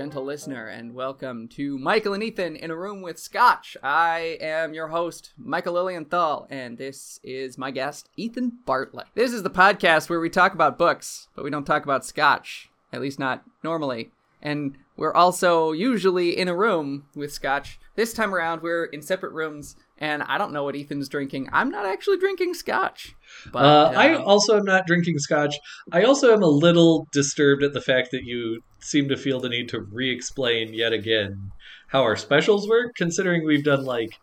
Gentle listener, and welcome to Michael and Ethan in a room with Scotch. I am your host, Michael Lilienthal, and this is my guest, Ethan Bartlett. This is the podcast where we talk about books, but we don't talk about Scotch, at least not normally. And we're also usually in a room with Scotch. This time around, we're in separate rooms, and I don't know what Ethan's drinking. I'm not actually drinking Scotch. But, uh, I um, also am not drinking scotch. I also am a little disturbed at the fact that you seem to feel the need to re explain yet again how our specials work, considering we've done like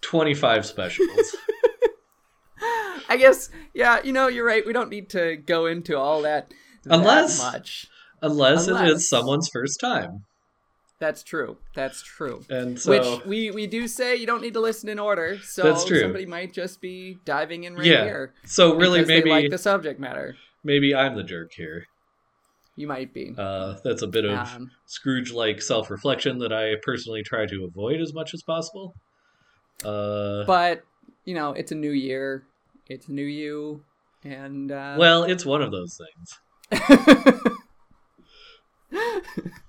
25 specials. I guess, yeah, you know, you're right. We don't need to go into all that, that Unless- much. Unless, it Unless- is someone's first time. That's true. That's true. And so. Which we we do say you don't need to listen in order. So That's true. somebody might just be diving in right Yeah, here. so really, maybe like the subject matter. maybe I'm the jerk here. You might be. Uh, that's a bit of Um, Scrooge-like self-reflection that I personally try to avoid as much as possible. Uh, but you know, it's a new year. It's a new you, and uh, well, it's one of those things.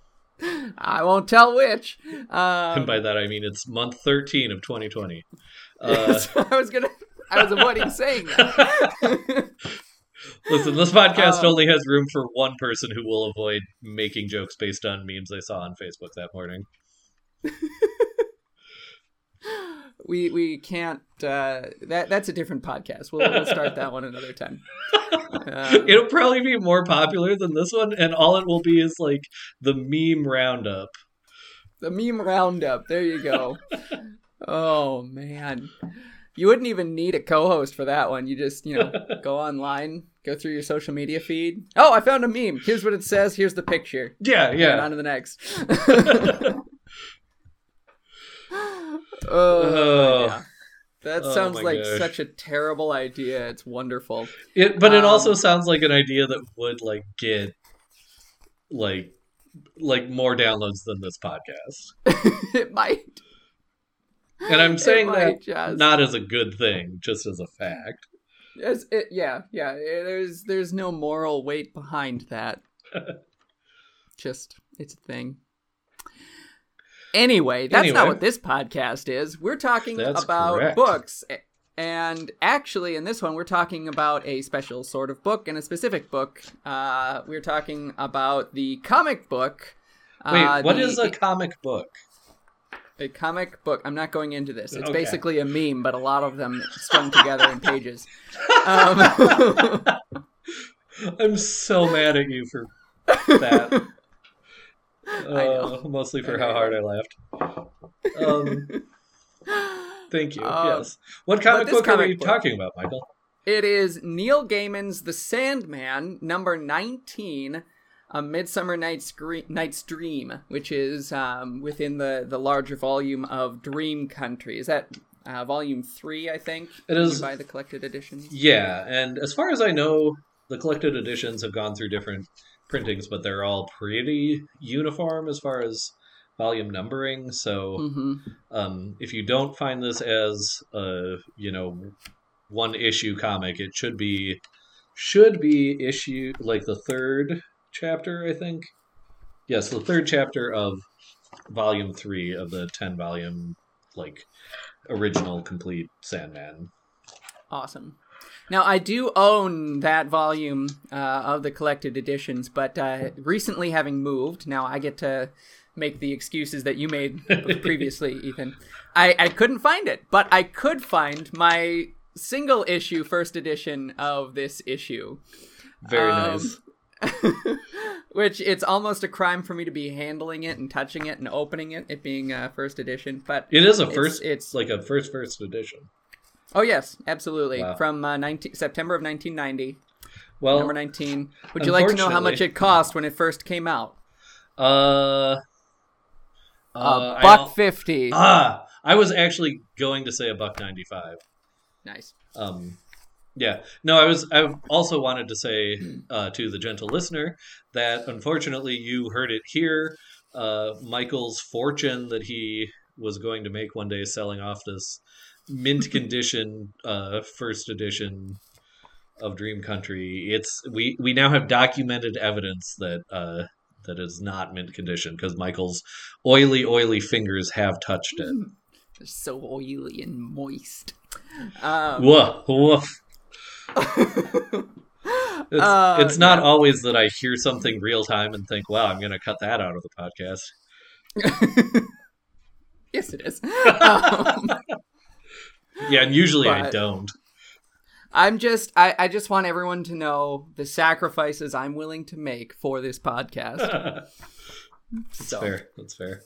I won't tell which. Um, and by that I mean it's month 13 of 2020. Uh, I was gonna. I was avoiding saying that. listen, this podcast Um, only has room for one person who will avoid making jokes based on memes I saw on Facebook that morning. we we can't. Uh, that that's a different podcast. We'll, we'll start that one another time. Uh, It'll probably be more popular than this one, and all it will be is like the meme roundup. the meme roundup. There you go. oh man, you wouldn't even need a co-host for that one. You just you know go online, go through your social media feed. Oh, I found a meme. Here's what it says. Here's the picture. Yeah, And yeah. on to the next. Oh, yeah. That Oh sounds like gosh. such a terrible idea. It's wonderful. It, but it also Um, sounds like an idea that would like get like like more downloads than this podcast. it might. And I'm saying that just. not as a good thing, just as a fact. It's, it, yeah, yeah. There's there's no moral weight behind that. Just it's a thing. Anyway, that's not what this podcast is. We're talking That's about correct. books. And actually, in this one, we're talking about a special sort of book and a specific book. Uh, we're talking about the comic book. Wait, uh, what the- is a comic book? a comic book? I'm not going into this. It's Okay. basically a meme, but a lot of them strung together in pages. Um, I'm so mad at you for that. Uh, mostly for how hard I laughed. Um, thank you. Um, yes. What comic book are comic we book- talking about, Michael? It is Neil Gaiman's The Sandman, number 19, A Midsummer Night's, Gre- Night's Dream, which is um, within the, the larger volume of Dream Country. Is that uh, volume 3, I think? It you is- By the collected editions? Yeah, and as far as I know, the collected editions have gone through different printings, but they're all pretty uniform as far as volume numbering. So, hmm um, if you don't find this as a you know one issue comic, it should be should be issue like the third chapter, I think. Yes, the third chapter of volume three of the ten volume like original complete Sandman. Awesome. Now, I do own that volume uh, of the collected editions, but uh, recently having moved, now I get to make the excuses that you made previously, Ethan. I, I couldn't find it, but I could find my single issue first edition of this issue. Very Um, nice. Which it's almost a crime for me to be handling it and touching it and opening it, it being a first edition. But It is a it's- first, it's- like a first first edition. Oh yes, absolutely, Wow. from uh, 19, September of 1990. Well, number 19. Would you like to know how much it cost when it first came out? uh, A uh, I buck al- 50. ah, I was actually going to say a buck ninety five. nice. Um, yeah. No, I was. I also wanted to say uh, to the gentle listener that unfortunately you heard it here. Uh, Michael's fortune that he was going to make one day selling off this mint condition uh, first edition of Dream Country. It's we we now have documented evidence that uh, that is not mint condition because Michael's oily, oily fingers have touched it. They're so oily and moist. Um, Woof, woof. It's, Uh, it's not yeah. always that I hear something real time and think, "Wow, I'm going to cut that out of the podcast." yes, it is. Um, Yeah, and usually I don't. I'm just, I, I just want everyone to know the sacrifices I'm willing to make for this podcast. That's So, fair. That's fair.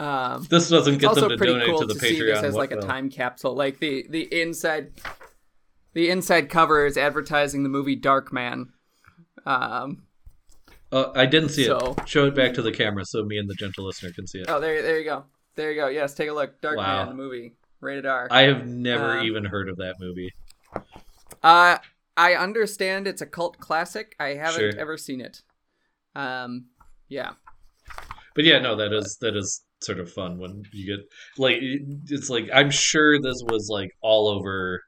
um, This doesn't get them to pretty donate cool to the to see this as like a time capsule. Like the the inside, the inside cover is advertising the movie Darkman. Um, Oh, I didn't see So- it. Show it back to the camera so me and the gentle listener can see it. oh, there, there you go, there you go. Yes, take a look. Dark Wow. Man, the movie, rated R. I have never Um, even heard of that movie. Uh, I understand it's a cult classic. I haven't Sure. ever seen it. Um, yeah. But yeah, no, that is that is sort of fun when you get like it's like I'm sure this was like all over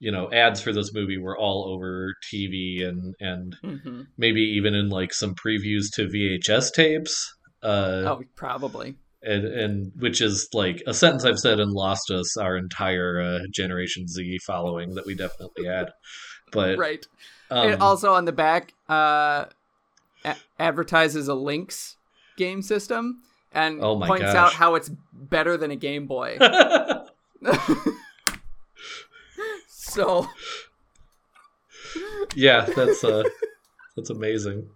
you know, ads for this movie were all over TV and and hmm maybe even in like some previews to VHS tapes. Uh Oh, probably. And and which is like a sentence I've said and lost us our entire uh, Generation Z following that we definitely had. But Right. um, it also on the back uh, a- advertises a Lynx game system and Oh points gosh. out how it's better than a Game Boy. so yeah, that's uh that's amazing.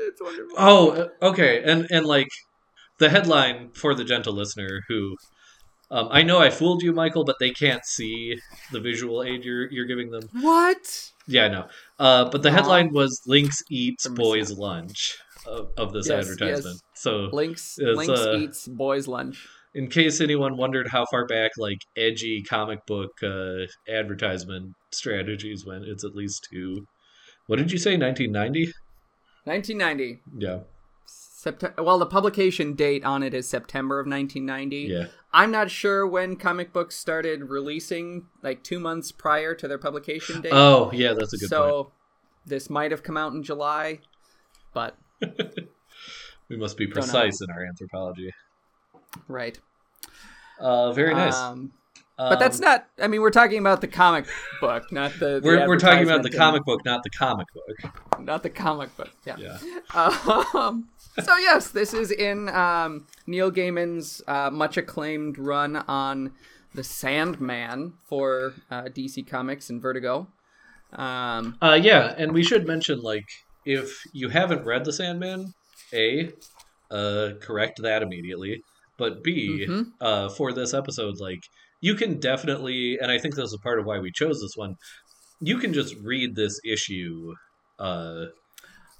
it's wonderful. Oh, okay, and and like the headline for the gentle listener who. Um, I know I fooled you, Michael, but they can't see the visual aid you're you're giving them. What? Yeah, I know. Uh, but the Aw. headline was "Lynx eats boys' Mississippi. lunch" of, of this Yes, advertisement. yes. So, Lynx It's, Lynx uh, eats boys lunch. in case anyone wondered how far back like edgy comic book uh, advertisement strategies went, it's at least to what did you say, 1990? 1990. Yeah, September. Well, the publication date on it is September of 1990. yeah. I'm not sure when comic books started releasing, like two months prior to their publication date. Oh, yeah, that's a good so point. this might have come out in July, but We must be precise in our anthropology. right. Uh, very nice. Um, but that's Um, not. I mean, we're talking about the comic book, not the. the We're, we're talking about the comic book, not the comic book. not the comic book. Yeah. Yeah. Um, so yes, this is in um, Neil Gaiman's uh, much acclaimed run on the Sandman for uh, DC Comics and Vertigo. Um, Uh, yeah, and we should mention like if you haven't read The Sandman, a uh, correct that immediately. But B, Mhm. uh, for this episode, like you can definitely, and I think this is a part of why we chose this one. You can just read this issue uh,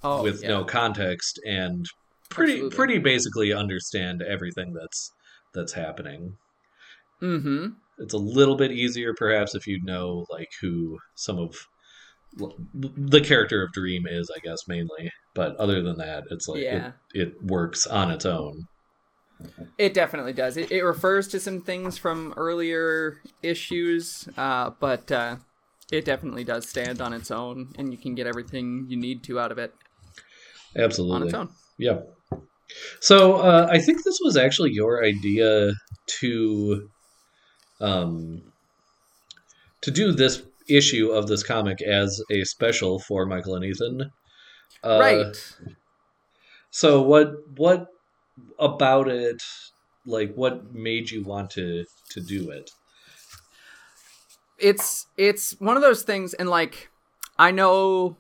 oh, with yeah. no context and pretty Absolutely. pretty basically understand everything that's that's happening. Mm-hmm. It's a little bit easier, perhaps, if you know like who some of the character of Dream is, I guess mainly. But other than that, it's like Yeah. it, it works on its own. It definitely does. It, it refers to some things from earlier issues, uh, but uh, it definitely does stand on its own, and you can get everything you need to out of it Absolutely. on its own. yeah. So uh, I think this was actually your idea to, um, to do this issue of this comic as a special for Michael and Ethan. Uh, right. So what what about it like what made you want to to do it? it's it's one of those things and like i know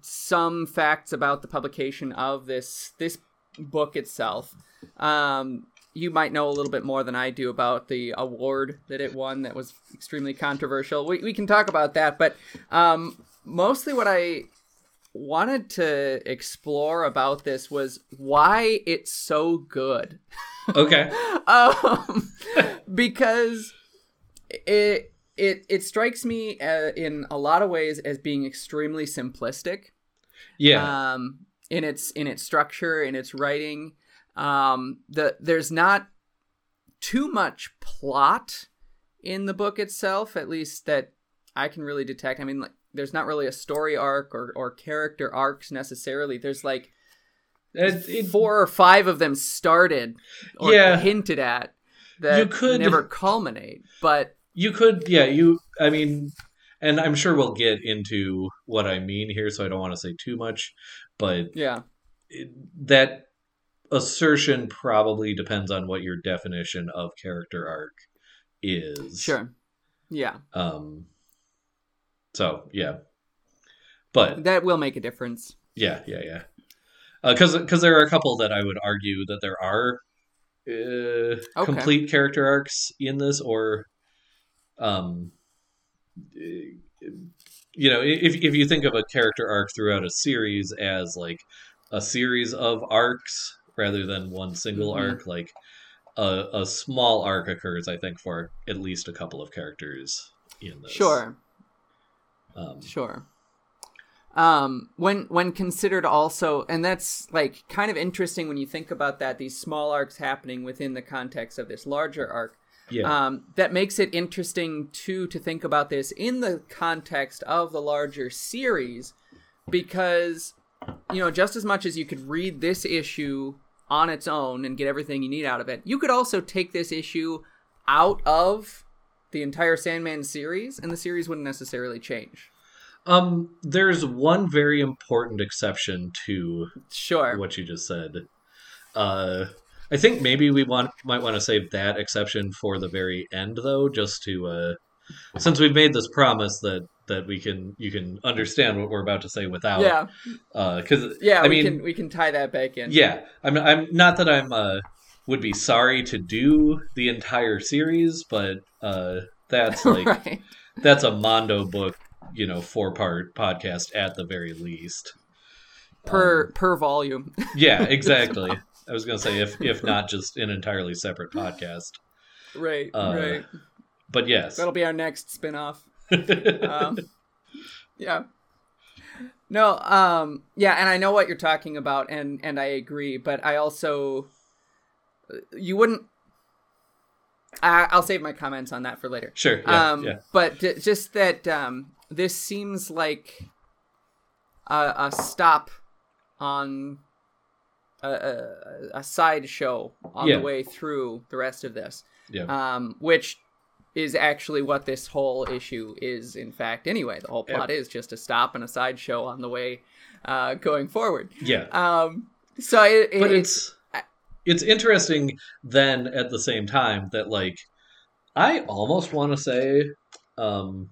some facts about the publication of this this book itself um you might know a little bit more than i do about the award that it won that was extremely controversial we, we can talk about that but um mostly what i wanted to explore about this was why it's so good Okay. um, because it it it strikes me uh, in a lot of ways as being extremely simplistic Yeah. um, in its in its structure in its writing um, the there's not too much plot in the book itself at least that i can really detect i mean like there's not really a story arc or, or character arcs necessarily there's like It, it, four or five of them started or Yeah. hinted at that You could- never culminate. But you could, yeah, you. I mean, and I'm sure we'll get into what I mean here, so I don't want to say too much, but yeah, it, that assertion probably depends on what your definition of character arc is. sure. Yeah, Um. So yeah, but that will make a difference. yeah, yeah, yeah. Because because there are a couple that I would argue that there are uh, complete character arcs in this, or um, uh, you know, if if you think of a character arc throughout a series as like a series of arcs rather than one single Mhm. arc, like a a small arc occurs, I think, for at least a couple of characters in this. Sure, Um, sure. Um, when when considered also, and that's like kind of interesting when you think about that. These small arcs happening within the context of this larger arc. Yeah. Um, that makes it interesting too to think about this in the context of the larger series, because you know just as much as you could read this issue on its own and get everything you need out of it, you could also take this issue out of the entire Sandman series, and the series wouldn't necessarily change. Um, there's one very important exception to Sure. what you just said. Uh, I think maybe we want might want to save that exception for the very end, though, just to uh, since we've made this promise that that we can you can understand what we're about to say without yeah, because yeah. I we mean can we can tie that back in. yeah I'm I'm not that I'm uh would be sorry to do the entire series, but uh that's like right. that's a Mondo book, you know, four part podcast at the very least. Per Um, per volume. yeah, exactly. I was gonna say if if not just an entirely separate podcast. right. uh, right. But yes. That'll be our next spin-off. um, yeah no um yeah and i know what you're talking about and and i agree but i also you wouldn't I, i'll save my comments on that for later sure. Yeah. um yeah. but just that um this seems like a, a stop on a, a, a side show on Yeah. the way through the rest of this Yeah. um, which is actually what this whole issue is. In fact, anyway, the whole plot is just a stop and a sideshow on the way uh, going forward. yeah. Um, so it, it, but it's it's it's interesting then at the same time that like I almost want to say um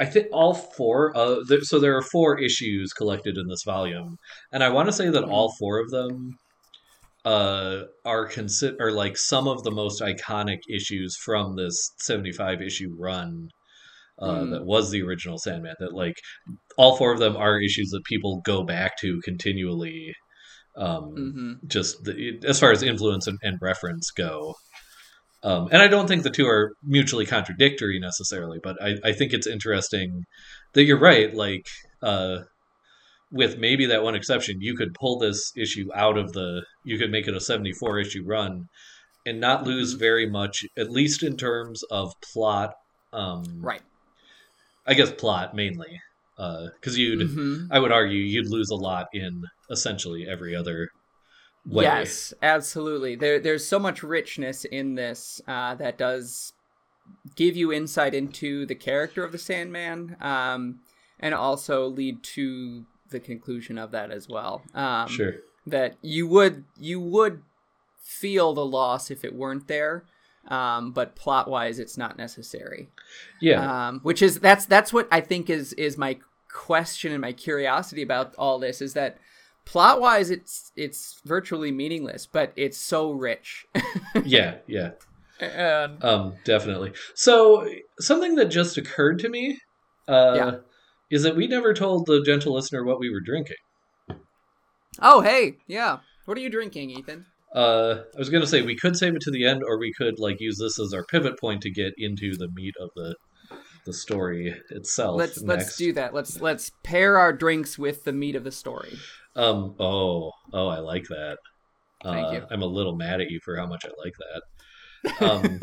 I think all four uh there, so there are four issues collected in this volume and I want to say that all four of them uh are consider are like some of the most iconic issues from this 75 issue run uh, Mm. that was the original Sandman. That like all four of them are issues that people go back to continually. Um, mhm. Just the, as far as influence and, and reference go, um, and I don't think the two are mutually contradictory necessarily. But I, I think it's interesting that you're right. Like uh, with maybe that one exception, you could pull this issue out of the. You could make it a 74 issue run, and not lose Mhm. very much, at least in terms of plot. Um, right. I guess plot mainly, because you'd Mhm. I would argue you'd lose a lot in essentially every other way. Yes, absolutely. There, there's so much richness in this uh, that does give you insight into the character of the Sandman, um, and also lead to the conclusion of that as well. Um, Sure. that you would you would feel the loss if it weren't there um, but plot wise it's not necessary Yeah. um, which is that's that's what i think is is my question and my curiosity about all this is that plot wise it's it's virtually meaningless but it's so rich yeah. Yeah. and Um. Definitely. So something that just occurred to me, uh, Yeah. is that we never told the gentle listener what we were drinking. oh hey yeah what are you drinking ethan Uh, I was gonna say we could save it to the end, or we could like use this as our pivot point to get into the meat of the the story itself. let's next. let's do that let's let's pair our drinks with the meat of the story Um. Oh. Oh. I like that. Thank uh, you. I'm a little mad at you for how much I like that. Um,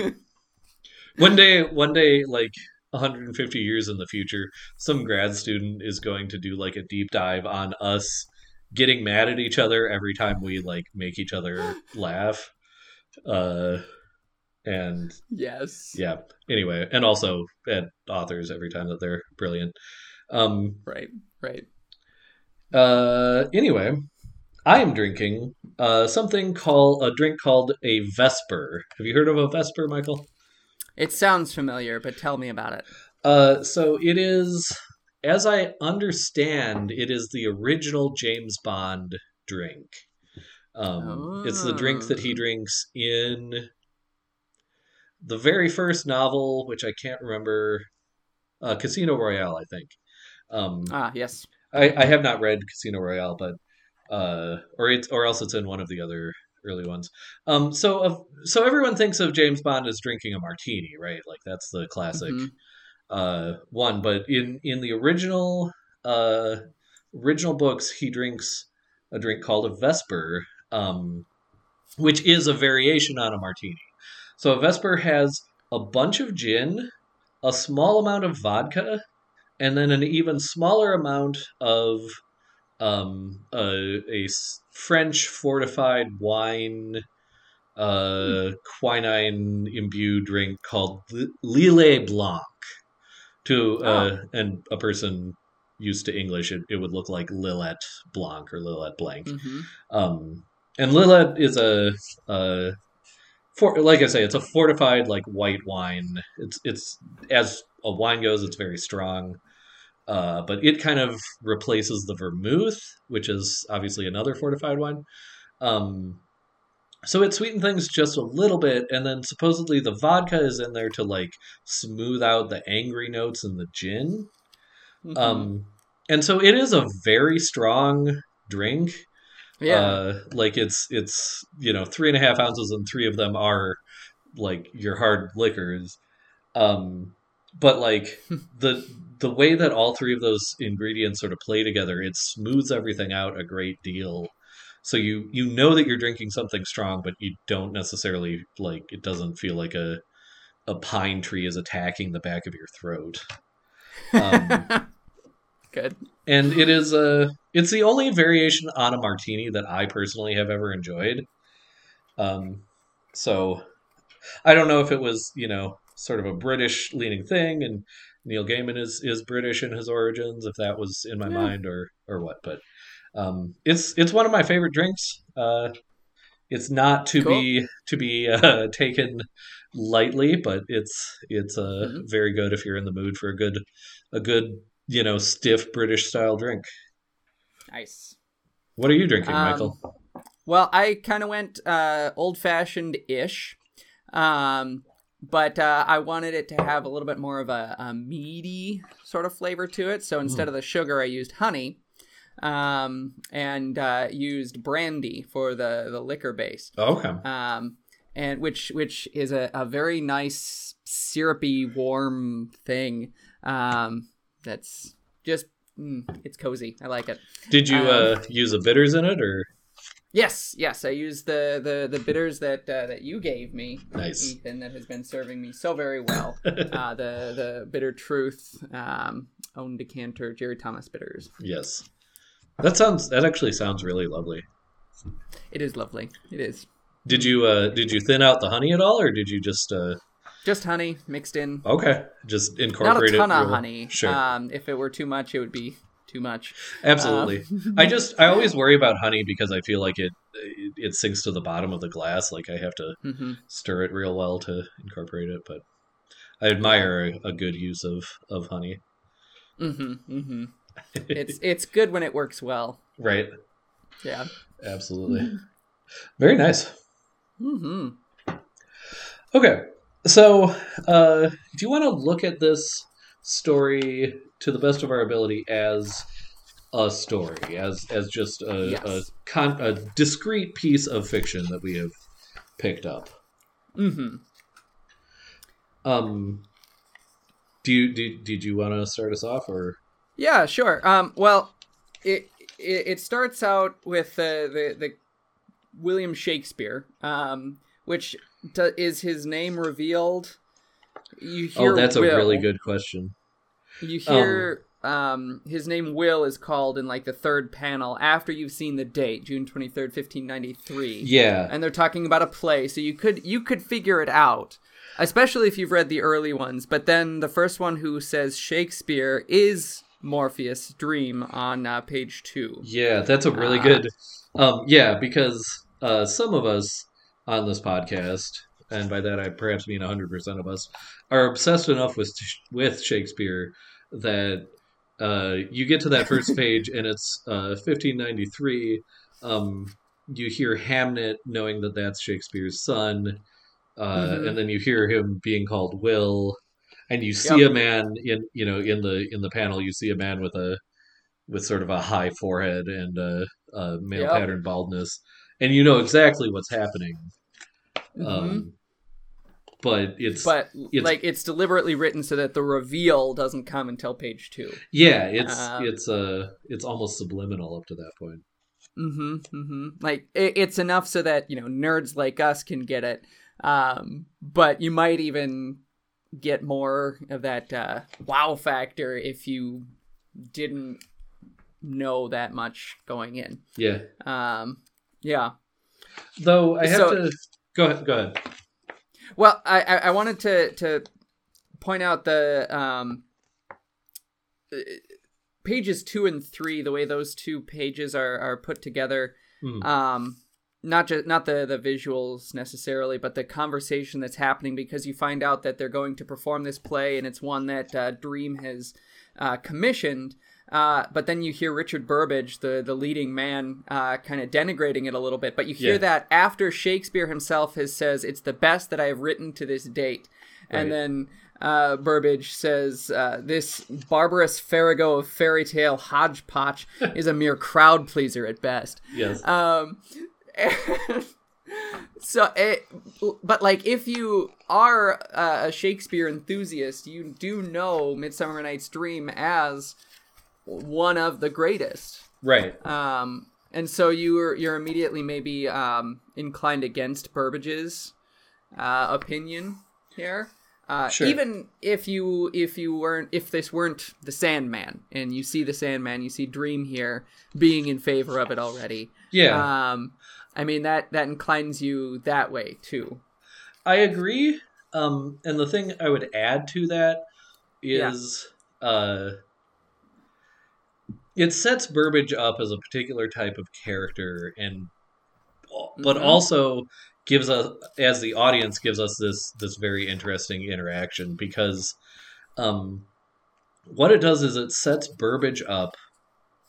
one day, one day, like 150 years in the future, some grad student is going to do like a deep dive on us getting mad at each other every time we like make each other laugh. Uh, and yes, yeah. Anyway, and also at authors every time that they're brilliant. Um, right, right. Uh, anyway, I am drinking uh, something called a drink called a Vesper. Have you heard of a Vesper, Michael? It sounds familiar, but tell me about it. Uh, so it is, as I understand, it is the original James Bond drink. Um, oh. It's the drink that he oh. drinks in the very first novel, which I can't remember, uh, Casino Royale, I think. Um, ah, yes. I, I have not read Casino Royale, but uh, or it's or else it's in one of the other early ones. Um, so of so everyone thinks of James Bond as drinking a martini, right? Like that's the classic mm-hmm. uh, one. But in in the original uh, original books, he drinks a drink called a Vesper, um, which is a variation on a martini. So a Vesper has a bunch of gin, a small amount of vodka, and then an even smaller amount of um, a, a French fortified wine, uh, quinine imbued drink called Lillet Blanc. To uh, oh. and a person used to English, it, it would look like Lillet Blanc or Lillet Blanc. Mm-hmm. Um, and Lillet is a, a for like I say, it's a fortified like white wine. It's it's as a wine goes, it's very strong. Uh, but it kind of replaces the vermouth, which is obviously another fortified wine. Um, so it sweetened things just a little bit, and then supposedly the vodka is in there to like smooth out the angry notes in the gin. Mm-hmm. Um, and so it is a very strong drink. Yeah, uh, like it's it's you know three and a half ounces, and three of them are like your hard liquors. Um, but like the the way that all three of those ingredients sort of play together, it smooths everything out a great deal. So you you know that you're drinking something strong, but you don't necessarily like it doesn't feel like a a pine tree is attacking the back of your throat. Um, Good. And it is a it's the only variation on a martini that I personally have ever enjoyed. Um, so I don't know if it was you know sort of a British leaning thing, and Neil Gaiman is is British in his origins, if that was in my yeah. mind or or what. But um, it's it's one of my favorite drinks. Uh, it's not to cool. be to be uh, taken lightly, but it's it's uh, mm-hmm. very good if you're in the mood for a good a good you know stiff British style drink. Nice. What are you drinking, um, Michael? Well, I kind of went uh, old fashioned ish. Um, but uh, I wanted it to have a little bit more of a, a meaty sort of flavor to it. So instead mm. of the sugar, I used honey um, and uh, used brandy for the, the liquor base. okay. Um, and which which is a, a very nice syrupy warm thing. Um, that's just mm, it's cozy. I like it. Did you um, uh, use a bitters in it or? Yes, yes, I used the the the bitters that uh, that you gave me, nice. Ethan, that has been serving me so very well. uh, the the bitter truth, um, own decanter, Jerry Thomas bitters. Yes, that sounds that actually sounds really lovely. It is lovely. It is. Did you uh did you thin out the honey at all, or did you just uh? Just honey mixed in. Okay, just incorporate Not a ton of honey. Sure. Um, if it were too much, it would be too much. Absolutely. Um, I just I always worry about honey because I feel like it it, it sinks to the bottom of the glass. Like I have to mm-hmm. stir it real well to incorporate it. But I admire a, a good use of of honey. Mm-hmm. Mm-hmm. it's it's good when it works well. Right. Yeah. Absolutely. Very nice. Mm-hmm. Okay. So, uh, do you want to look at this story to the best of our ability as a story, as as just a yes. a, con- a discrete piece of fiction that we have picked up. Mm-hmm. Um, do you do, did you want to start us off or? Yeah, sure. Um, well, it it, it starts out with the the, the William Shakespeare, um, which is his name revealed you oh, hear oh, that's Will. a really good question. You hear um, his name Will is called in like the third panel after you've seen the date, June twenty third, fifteen ninety three. Yeah. and they're talking about a play, so you could you could figure it out, especially if you've read the early ones. But then the first one who says Shakespeare is Morpheus' dream on uh, page two. Yeah, that's a really Ah. good. Um, yeah, because uh, some of us on this podcast, and by that I perhaps mean hundred percent of us, are obsessed enough with with Shakespeare that uh, you get to that first page and it's uh, fifteen ninety three. Um, you hear Hamnet knowing that that's Shakespeare's son, uh, Mhm. and then you hear him being called Will, and you see Yep. a man in you know in the in the panel you see a man with a with sort of a high forehead and uh, uh, male Yep. pattern baldness, and you know exactly what's happening. Mhm. Um, but it's but it's- like it's deliberately written so that the reveal doesn't come until page two. yeah, it's Um, it's uh it's almost subliminal up to that point. Mm-hmm. Mm-hmm. Like it, it's enough so that you know nerds like us can get it, um, but you might even get more of that uh, wow factor if you didn't know that much going in. Yeah, Um, yeah. though I have So- to go ahead. Go ahead. Well, I, I, I wanted to to point out the um, uh, pages two and three, the way those two pages are, are put together. Mhm. Um, not just not the the visuals necessarily, but the conversation that's happening because you find out that they're going to perform this play, and it's one that uh, Dream has uh, commissioned. Uh, but then you hear Richard Burbage, the the leading man, uh, kind of denigrating it a little bit. But you hear Yeah. that after Shakespeare himself has says it's the best that I have written to this date, and then uh, Burbage says uh, this barbarous farrago of fairy tale hodgepodge is a mere crowd pleaser at best. Yes. Um, so it, but like if you are a Shakespeare enthusiast, you do know Midsummer Night's Dream as one of the greatest. right. Um, and so you're you're immediately maybe um, inclined against Burbage's uh, opinion here. Uh, Sure. Even if you if you weren't if this weren't the Sandman and you see the Sandman, you see Dream here being in favor of it already. Yeah, Um, I mean that that inclines you that way too. I agree. Um, and the thing I would add to that is Yeah. uh, it sets Burbage up as a particular type of character, and but Mhm. also gives us, as the audience, gives us this this very interesting interaction because, um, what it does is it sets Burbage up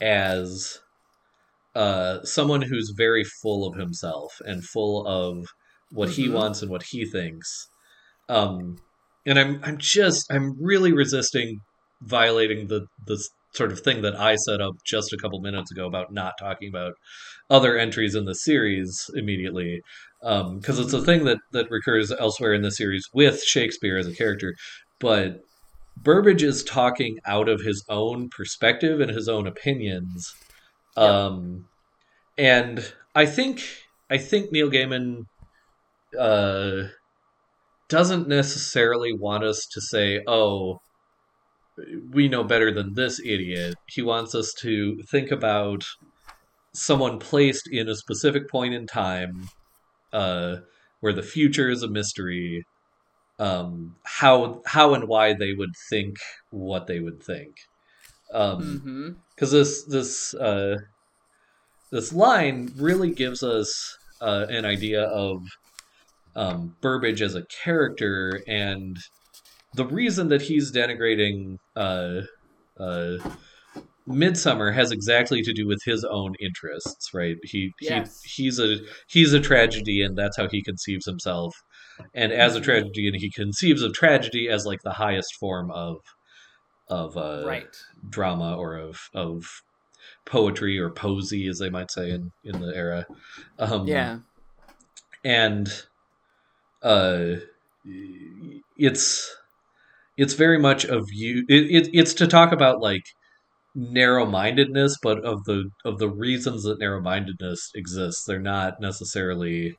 as uh, someone who's very full of himself and full of what he Mhm. wants and what he thinks. Um, and I'm I'm just I'm really resisting violating the the sort of thing that I set up just a couple minutes ago about not talking about other entries in the series immediately because it's a thing that that recurs elsewhere in the series with Shakespeare as a character, but Burbage is talking out of his own perspective and his own opinions. Um, and I think I think Neil Gaiman uh, doesn't necessarily want us to say, "Oh, we know better than this idiot." He wants us to think about someone placed in a specific point in time, uh, where the future is a mystery. Um, how how and why they would think what they would think. Um, Mm-hmm. because this this uh, this line really gives us uh, an idea of um, Burbage as a character, and the reason that he's denigrating uh, uh, Midsummer has exactly to do with his own interests, right? He, Yes. he he's a he's a tragedy, and that's how he conceives himself. And as a Mhm. tragedy, and he conceives of tragedy as like the highest form of of uh, Right. drama or of of poetry or poesy, as they might say in in the era. Um, Yeah. and uh, it's it's very much of you. It, it, it's to talk about like narrow-mindedness, but of the of the reasons that narrow-mindedness exists. They're not necessarily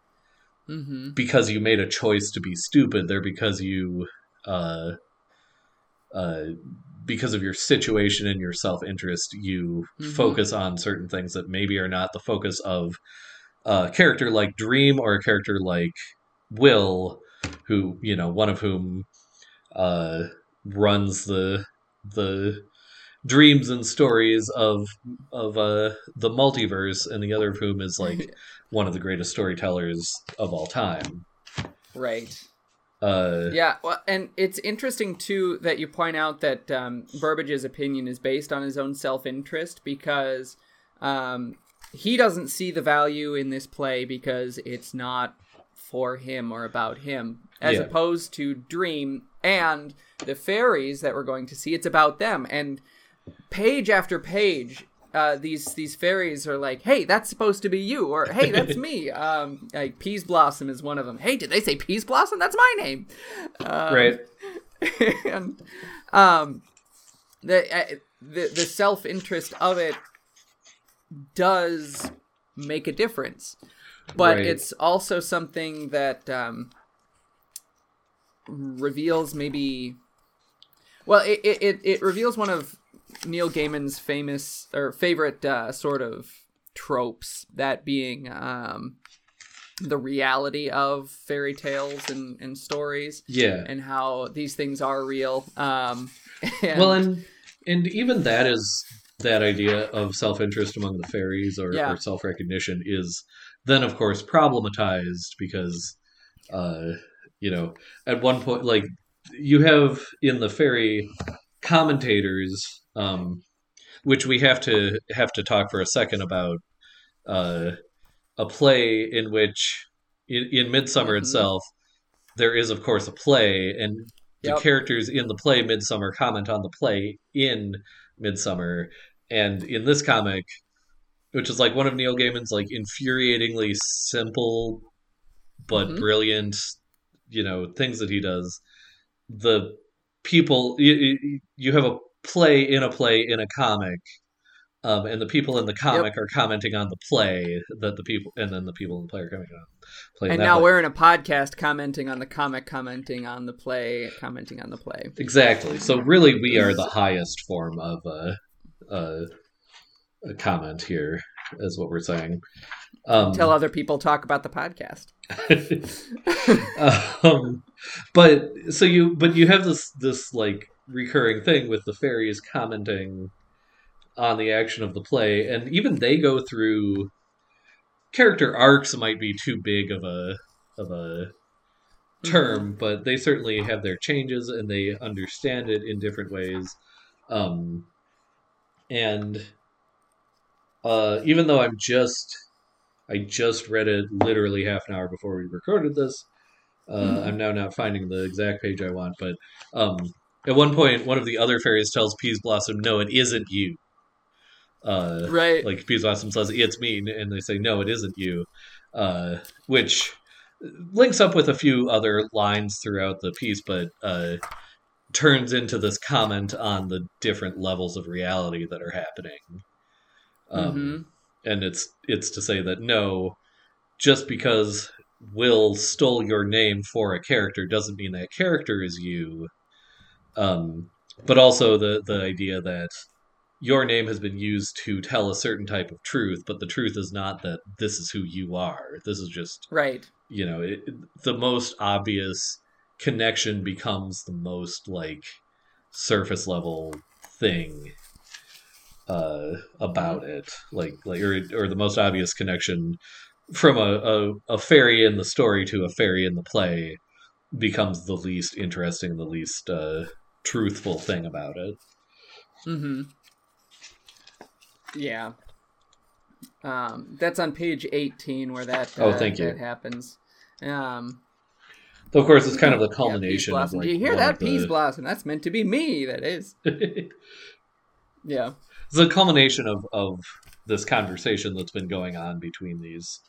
Mm-hmm. because you made a choice to be stupid. They're because you uh, uh, because of your situation and your self interest, you Mhm. focus on certain things that maybe are not the focus of a character like Dream or a character like Will, who you know, one of whom uh, runs the the dreams and stories of of uh, the multiverse, and the other of whom is like one of the greatest storytellers of all time. right. Uh, Yeah, well, and it's interesting too that you point out that um, Burbage's opinion is based on his own self-interest because um, he doesn't see the value in this play because it's not for him or about him, as Yeah. opposed to Dream and the fairies that we're going to see. It's about them, and page after page. Uh, these these fairies are like, hey, that's supposed to be you, or hey, that's me. Um, like Peaseblossom is one of them. Hey, did they say Peaseblossom? That's my name. Um, right. and um, the uh, the the self interest of it does make a difference, but Right. it's also something that um, reveals maybe. Well, it, it, it, it reveals one of Neil Gaiman's famous or favorite uh, sort of tropes, that being um, the reality of fairy tales and, and stories Yeah. and how these things are real. Um, and, well, and and even that is that idea of self interest among the fairies or, Yeah. or self recognition is then of course problematized because uh you know at one point like you have in the fairy commentators um which we have to have to talk for a second about uh a play in which in, in midsummer Mhm. itself there is of course a play and the Yep. characters in the play midsummer comment on the play in midsummer and in this comic which is like one of neil gaiman's like infuriatingly simple but Mhm. brilliant you know things that he does the people you, you have a play in a play in a comic um, and the people in the comic are commenting on the play that the people and then the people in the play are commenting on play and now we're in a podcast commenting on the comic, commenting on the play, commenting on the play. Exactly. So really, we are the highest form of a, a, a comment here, is what we're saying. Um, Tell other people talk about the podcast. um, but so you, but you have this this like recurring thing with the fairies commenting on the action of the play, and even they go through character arcs. Might be too big of a of a term, but they certainly have their changes and they understand it in different ways. Um, and uh, even though I'm just, I just read it literally half an hour before we recorded this. Uh, Mhm. I'm now not finding the exact page I want, but um, at one point, one of the other fairies tells Peaseblossom, "No, it isn't you." Uh, Right. like Peaseblossom says, "It's me," and they say, "No, it isn't you," uh, which links up with a few other lines throughout the piece, but uh, turns into this comment on the different levels of reality that are happening. Um, Mhm. And it's it's to say that no, just because Will stole your name for a character doesn't mean that character is you. Um, but also the the idea that your name has been used to tell a certain type of truth, but the truth is not that this is who you are. This is just Right. you know it, the most obvious connection becomes the most like surface level thing uh about it like like or, or the most obvious connection from a, a, a fairy in the story to a fairy in the play becomes the least interesting the least uh truthful thing about it Mm-hmm. Yeah. Um, that's on page 18 where that, uh, Oh, thank you. that happens. Um, Though, of course it's kind of the yeah, culmination of Blossom. like Do you hear that, of the- Peaseblossom? That's meant to be me, that is. Yeah. It's a culmination of of this conversation that's been going on between these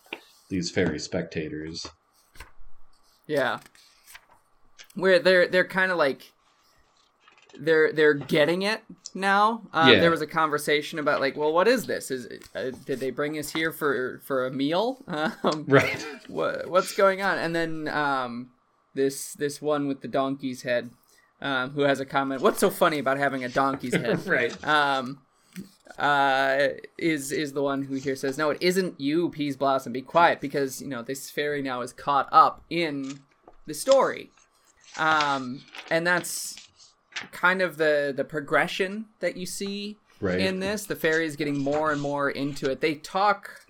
these fairy spectators. Yeah. Where they're they're kind of like they're they're getting it now. Um, Yeah. There was a conversation about like, well, what is this? Is uh, did they bring us here for for a meal? Um, Right. what what's going on? And then um, this this one with the donkey's head um, who has a comment. What's so funny about having a donkey's head? right. um, uh, is is the one who here says, "No, it isn't you, Peaseblossom. Be quiet, because you know this fairy now is caught up in the story." Um, and that's kind of the the progression that you see Right. in this. The fairy is getting more and more into it. They talk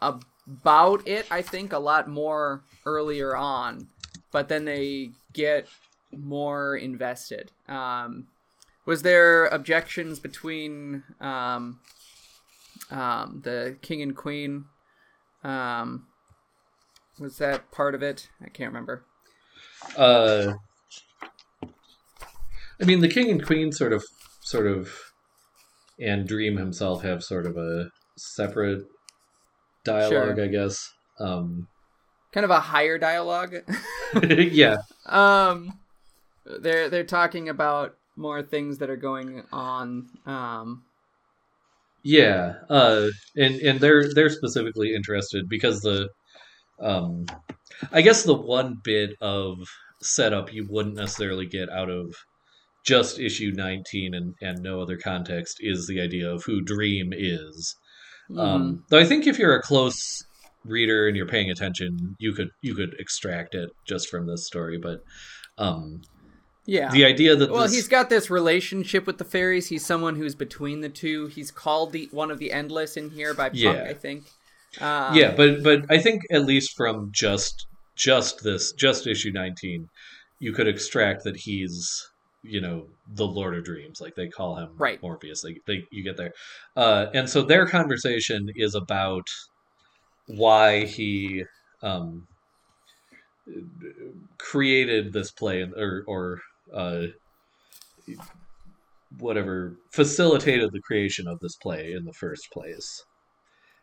about it, I think, a lot more earlier on, but then they get more invested. Um, was there objections between um, um, the king and queen? Um, was that part of it? I can't remember. Uh, I mean, the king and queen sort of, sort of, and Dream himself have sort of a separate dialogue, Sure. I guess. Um, Kind of a higher dialogue. yeah, um, they're they're talking about more things that are going on. Um, yeah, uh, and and they're they're specifically interested because the, um, I guess the one bit of setup you wouldn't necessarily get out of just issue 19 and, and no other context is the idea of who Dream is. mhm. Um, though I think if you're a close reader and you're paying attention, you could you could extract it just from this story. But um, yeah. the idea that Well, this, he's got this relationship with the fairies. He's someone who's between the two. He's called the one of the endless in here by Puck, Yeah. I think. Um, yeah, but but I think at least from just just this just issue 19, you could extract that he's you know the Lord of Dreams, like they call him Right. Morpheus. They, they you get there, uh, and so their conversation is about why he um, created this play or or uh, whatever facilitated the creation of this play in the first place.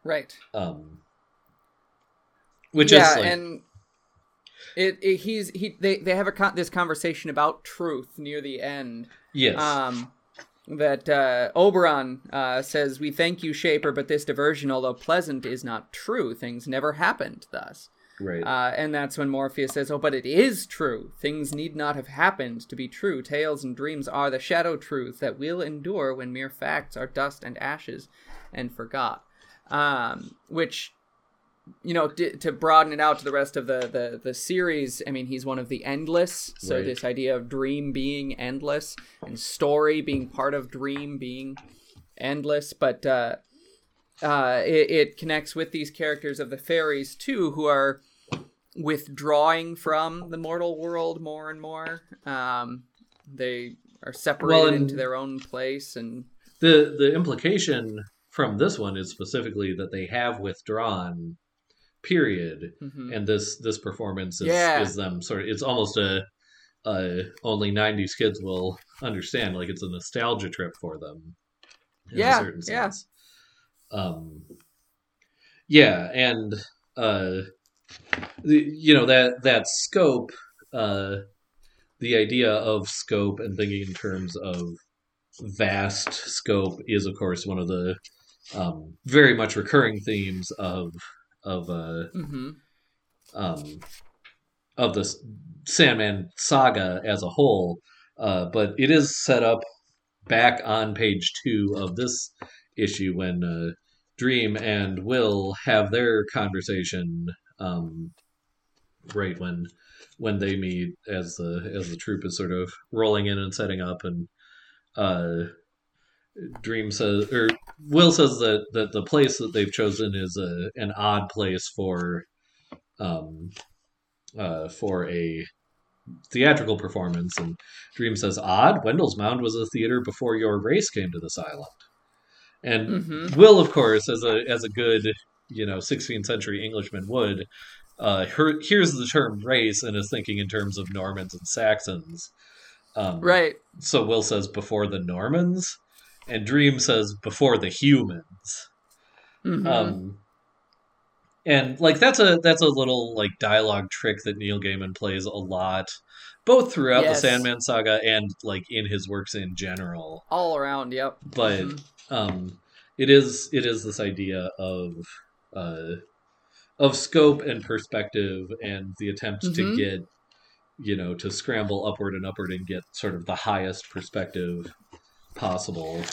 right. Um, which yeah, is like, and it, it he's he they they have a con- this conversation about truth near the end. yes, Um, that uh, Oberon uh, says, "We thank you, Shaper, but this diversion, although pleasant, is not true. Things never happened thus." Right, Uh, and that's when Morpheus says, "Oh, but it is true. Things need not have happened to be true. Tales and dreams are the shadow truths that will endure when mere facts are dust and ashes and forgot." Um, which, you know, d- to broaden it out to the rest of the, the the series, I mean, he's one of the endless. So Right. this idea of dream being endless and story being part of dream being endless, but uh, uh, it, it connects with these characters of the fairies too, who are withdrawing from the mortal world more and more. Um, they are separated Well, into their own place, and the the implication from this one is specifically that they have withdrawn. Period. mhm. And this this performance is, Yeah. is them sort of. It's almost a, only '90s kids will understand. Like it's a nostalgia trip for them. In Yeah, a certain yeah. Um. Yeah, and uh, the, you know that that scope, uh, the idea of scope and thinking in terms of vast scope is, of course, one of the um, very much recurring themes of of uh, Mhm. um, of the Sandman saga as a whole. Uh, but it is set up back on page two of this issue when uh, Dream and Will have their conversation. Um, right when when they meet as the as the troop is sort of rolling in and setting up and uh dream says or will says that that the place that they've chosen is a an odd place for um uh for a theatrical performance. And dream says odd? Wendell's mound was a theater before your race came to this island. And Mhm. will of course as a as a good you know 16th century englishman would uh her, hears the term race and is thinking in terms of normans and saxons um, Right. so Will says before the Normans, and Dream says before the humans. Mhm. Um, and like that's a that's a little like dialogue trick that Neil Gaiman plays a lot, both throughout Yes. the Sandman saga and like in his works in general. All around. Yep. But Mhm. um, it is it is this idea of uh, of scope and perspective and the attempt to Mhm. get you know, to scramble upward and upward and get sort of the highest perspective possible.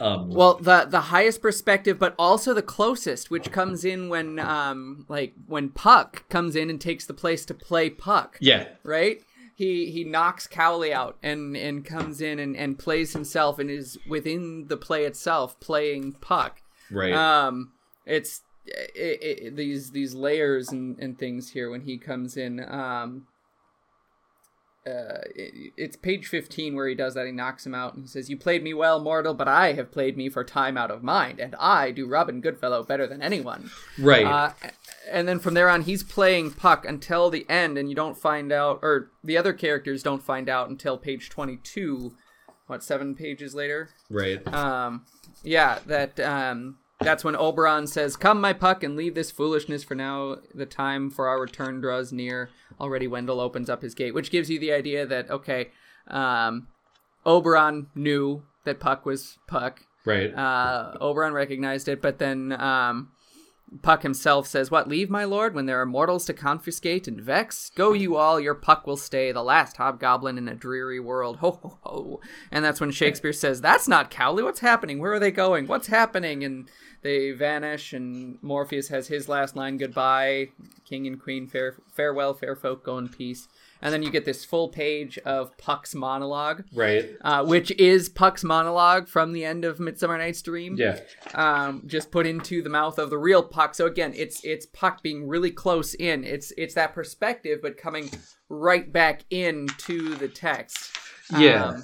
Um, Well, the the highest perspective, but also the closest, which comes in when um like when Puck comes in and takes the place to play Puck. yeah, right? He he knocks Cowley out and and comes in and, and plays himself and is within the play itself playing Puck. right. Um, it's it, it, these these layers and, and things here when he comes in. Um, uh, it, it's page fifteen where he does that. He knocks him out and he says, "You played me well, mortal, but I have played me for time out of mind, and I do Robin Goodfellow better than anyone." right. Uh, and then from there on, he's playing Puck until the end, and you don't find out, or the other characters don't find out until page 22. What, seven pages later? right. Um, yeah, that um, that's when Oberon says, "Come, my Puck, and leave this foolishness for now. The time for our return draws near." Already, Wendell opens up his gate, which gives you the idea that okay, um, Oberon knew that Puck was Puck. right. Uh, Oberon recognized it, but then um, Puck himself says, What, leave, my lord, when there are mortals to confiscate and vex? Go you all, your Puck will stay, the last hobgoblin in a dreary world. Ho, ho, ho. And that's when Shakespeare says, That's not Cowley. What's happening? Where are they going? What's happening? And they vanish, and Morpheus has his last line, Goodbye, king and queen, fare, farewell, fair folk, go in peace. And then you get this full page of Puck's monologue, right. uh, which is Puck's monologue from the end of Midsummer Night's Dream Yeah. um, just put into the mouth of the real Puck. So again, it's it's Puck being really close in. It's it's that perspective, but coming right back into the text. Yeah. Um,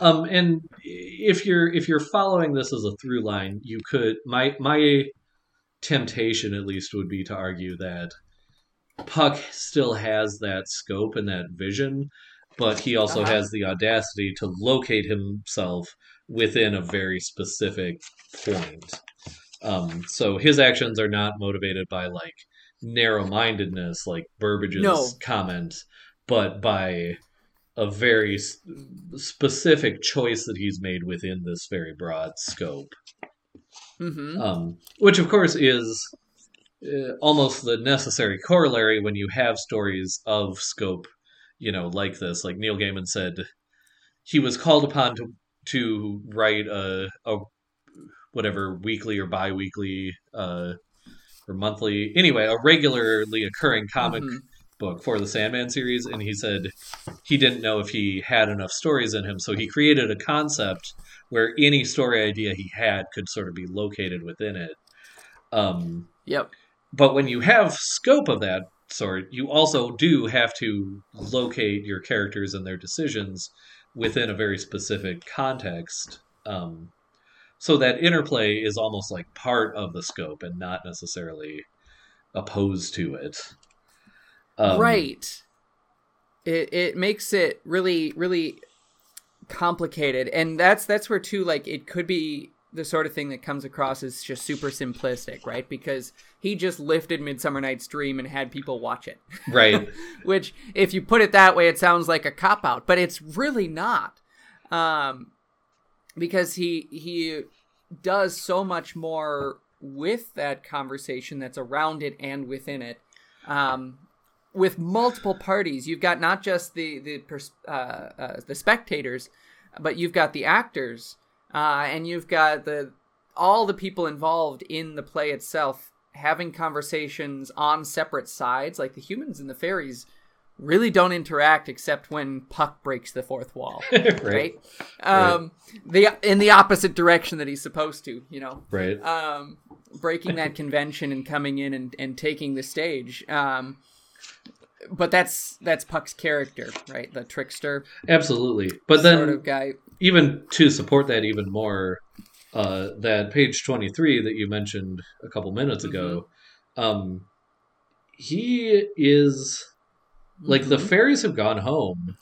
Um, and if you're if you're following this as a through line, you could my my temptation at least would be to argue that Puck still has that scope and that vision, but he also Uh-huh. has the audacity to locate himself within a very specific point. Um, so his actions are not motivated by like narrow mindedness, like Burbage's No. comment, but by a very s- specific choice that he's made within this very broad scope. mhm. Um, which, of course, is uh, almost the necessary corollary when you have stories of scope, you know, like this. Like Neil Gaiman said, he was called upon to to write a, a whatever weekly or bi-weekly uh, or monthly, anyway, a regularly occurring comic Mhm. book for the Sandman series, and he said he didn't know if he had enough stories in him, so he created a concept where any story idea he had could sort of be located within it. Um, Yep. But when you have scope of that sort, you also do have to locate your characters and their decisions within a very specific context. Um, so that interplay is almost like part of the scope and not necessarily opposed to it. Um, right. It it makes it really really complicated, and that's that's where too like it could be the sort of thing that comes across as just super simplistic, right? Because he just lifted Midsummer Night's Dream and had people watch it. Right. Which, if you put it that way, it sounds like a cop out, but it's really not, um, because he he does so much more with that conversation that's around it and within it. Um, with multiple parties, you've got not just the the pers- uh, uh, the spectators, but you've got the actors, uh, and you've got the all the people involved in the play itself having conversations on separate sides. Like the humans and the fairies really don't interact except when Puck breaks the fourth wall, right. right? Um, the in the opposite direction that he's supposed to, you know Right. um, breaking that convention and coming in and, and taking the stage. Um, but that's that's Puck's character, right? The trickster Absolutely. But then sort of guy. Even to support that even more, uh, that page 23 that you mentioned a couple minutes ago, um, he is like the Mhm. fairies have gone home.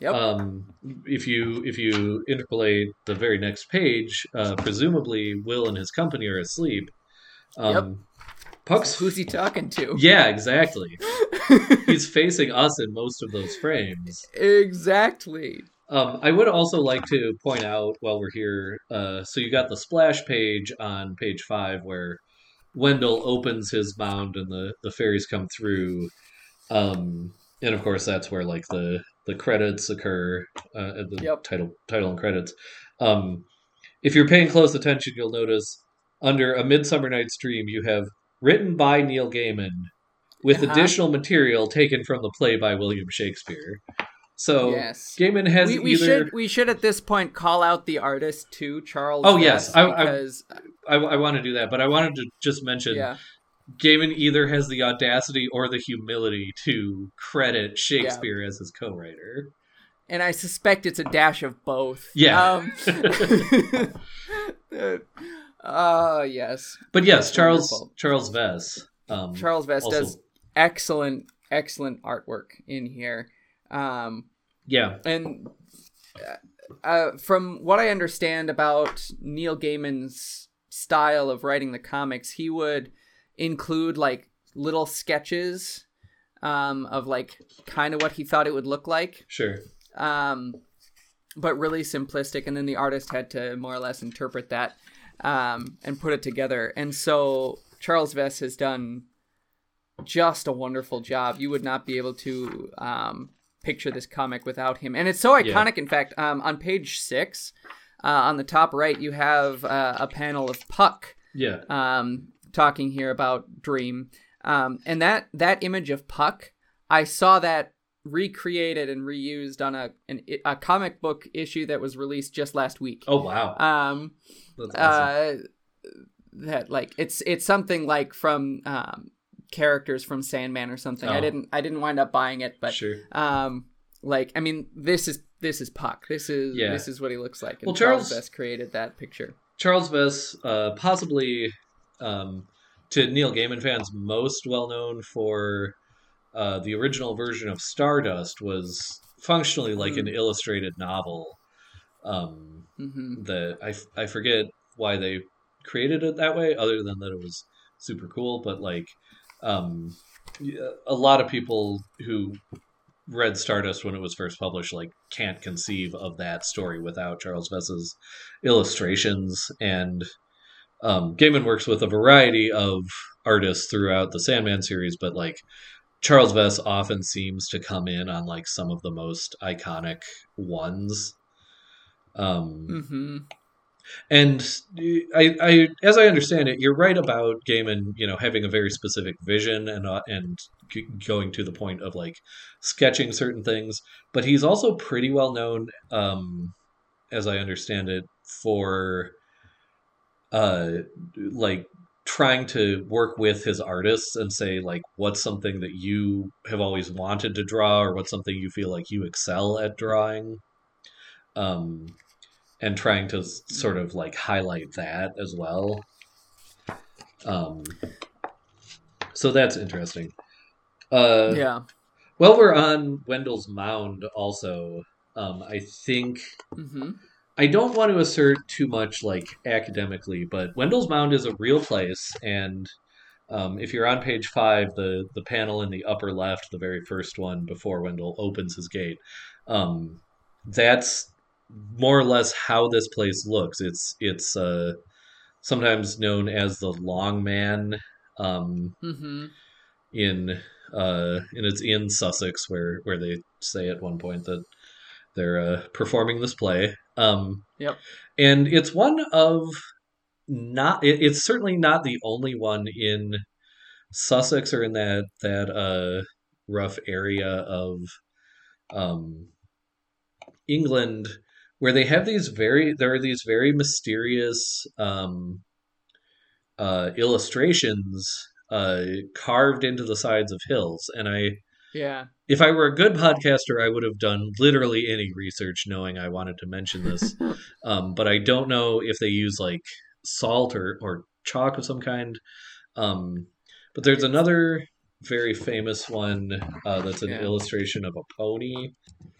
Yep. Um, if you if you interpolate the very next page, uh, presumably Will and his company are asleep. Um, Puck's Who's he talking to? yeah, exactly. He's facing us in most of those frames. exactly. Um, I would also like to point out while we're here, uh, so you got the splash page on page five where Wendell opens his mound and the, the fairies come through. Um, and of course that's where like the the credits occur uh, the Yep. title title and credits. Um, if you're paying close attention, you'll notice under a Midsummer Night's Dream you have written by Neil Gaiman with Uh-huh. additional material taken from the play by William Shakespeare. So yes. Gaiman has We, we either should we should at this point call out the artist too, Charles. Oh, yes. I- I- because I, I want to do that, but I wanted to just mention yeah, Gaiman either has the audacity or the humility to credit Shakespeare as his co-writer. and I suspect it's a dash of both. Yeah. Um, uh, yes. But yes, Charles Wonderful. Charles Vess. Um, Charles Vess also- does excellent, excellent artwork in here. Um, yeah, and uh, uh, from what I understand about Neil Gaiman's style of writing the comics, he would include like little sketches um, of like kind of what he thought it would look like, sure. um, but really simplistic. And then the artist had to more or less interpret that um, and put it together. And so Charles Vess has done just a wonderful job. You would not be able to um, picture this comic without him. And it's so Yeah. iconic, in fact, um, on page six, uh, on the top right, you have uh, a panel of Puck Yeah, um, talking here about Dream, um, and that that image of Puck, I saw that recreated and reused on a an, a comic book issue that was released just last week. Oh wow, Um, that's awesome. uh, that like it's it's something like from um, characters from Sandman or something. I Oh. didn't I didn't wind up buying it, but sure. um, like I mean, this is this is Puck. This is Yeah. this is what he looks like. And Well, Charles Charles- Vess created that picture. Charles Vess, uh, possibly um, to Neil Gaiman fans, most well known for uh, the original version of Stardust was functionally like an Hmm. illustrated novel. Um, hmm that I, I forget why they created it that way, other than that it was super cool. But like, um, a lot of people who read Stardust when it was first published like can't conceive of that story without Charles Vess's illustrations and um, Gaiman works with a variety of artists throughout the Sandman series, but like Charles Vess often seems to come in on like some of the most iconic ones. Um, hmm and I, I, as I understand it, you're right about Gaiman, you know, having a very specific vision and uh, and going to the point of like sketching certain things. But he's also pretty well known, um, as I understand it, for uh, like trying to work with his artists and say like what's something that you have always wanted to draw or what's something you feel like you excel at drawing um and trying to sort of like highlight that as well. Um so that's interesting. Uh yeah. well we're on wendell's mound also um i think hmm I don't want to assert too much like academically, but Wendell's Mound is a real place, and um, if you're on page five, the the panel in the upper left, the very first one before Wendell opens his gate, um, that's more or less how this place looks. It's it's uh, sometimes known as the Long Man um, hmm in uh, and it's in Sussex where where they say at one point that they're uh, performing this play. Um, Yep. And it's one of not. It, it's certainly not the only one in Sussex or in that that uh, rough area of um, England where they have these very there are these very mysterious um, uh, illustrations uh, carved into the sides of hills, and I Yeah. if I were a good podcaster, I would have done literally any research knowing I wanted to mention this. um, but I don't know if they use like salt or, or chalk of some kind. Um, but there's another very famous one uh, that's an Yeah. illustration of a pony.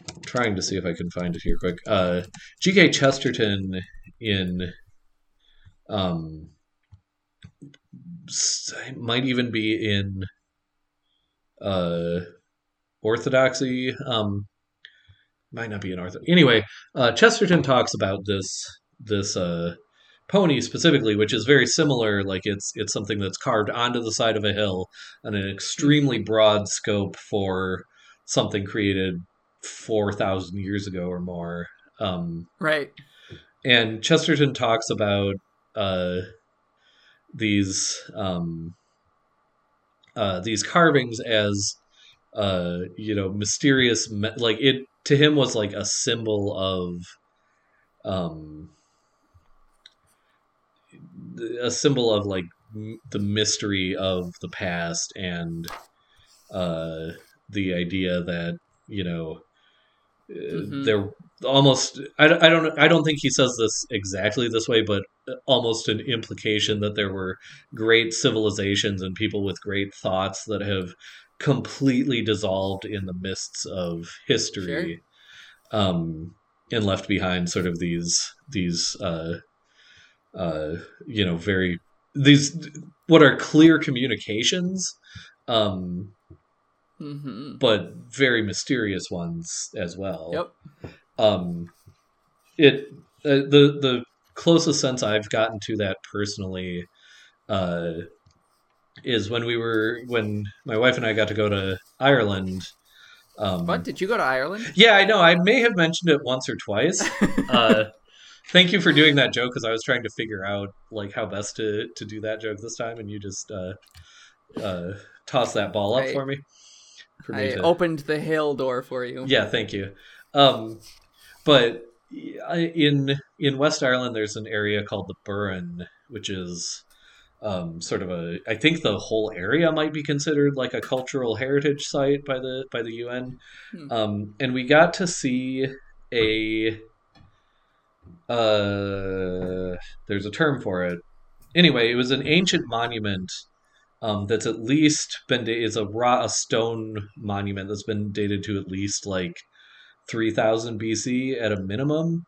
I'm trying to see if I can find it here quick. Uh, G.K. Chesterton in. Um, might even be in uh orthodoxy um might not be an ortho anyway uh chesterton talks about this this uh pony specifically which is very similar like it's it's something that's carved onto the side of a hill on an extremely broad scope for something created 4,000 years ago or more. Um, right. And Chesterton talks about uh, these um, uh, these carvings as uh, you know mysterious, me- like it to him was like a symbol of um, a symbol of like m- the mystery of the past and uh, the idea that you know Mhm. there almost I, I don't I don't think he says this exactly this way, but almost an implication that there were great civilizations and people with great thoughts that have completely dissolved in the mists of history, um, and left behind sort of these these uh, uh, you know very these what are clear communications. Um, Mm-hmm. but very mysterious ones as well. Yep. Um, it uh, the the closest sense I've gotten to that personally uh, is when we were when my wife and I got to go to Ireland. Um, What did you go to Ireland? Yeah, I know. I may have mentioned it once or twice. uh, thank you for doing that joke because I was trying to figure out like how best to to do that joke this time, and you just uh, uh, toss that ball up I- for me. For me I to- opened the hill door for you. yeah, thank you. Um, but in in West Ireland, there's an area called the Burren, which is um, sort of a. I think the whole area might be considered like a cultural heritage site by the by the UN. Hmm. Um, and we got to see a. Uh, there's a term for it. Anyway, it was an ancient monument um, that's at least been da- is a raw a stone monument that's been dated to at least like 3000 BC at a minimum.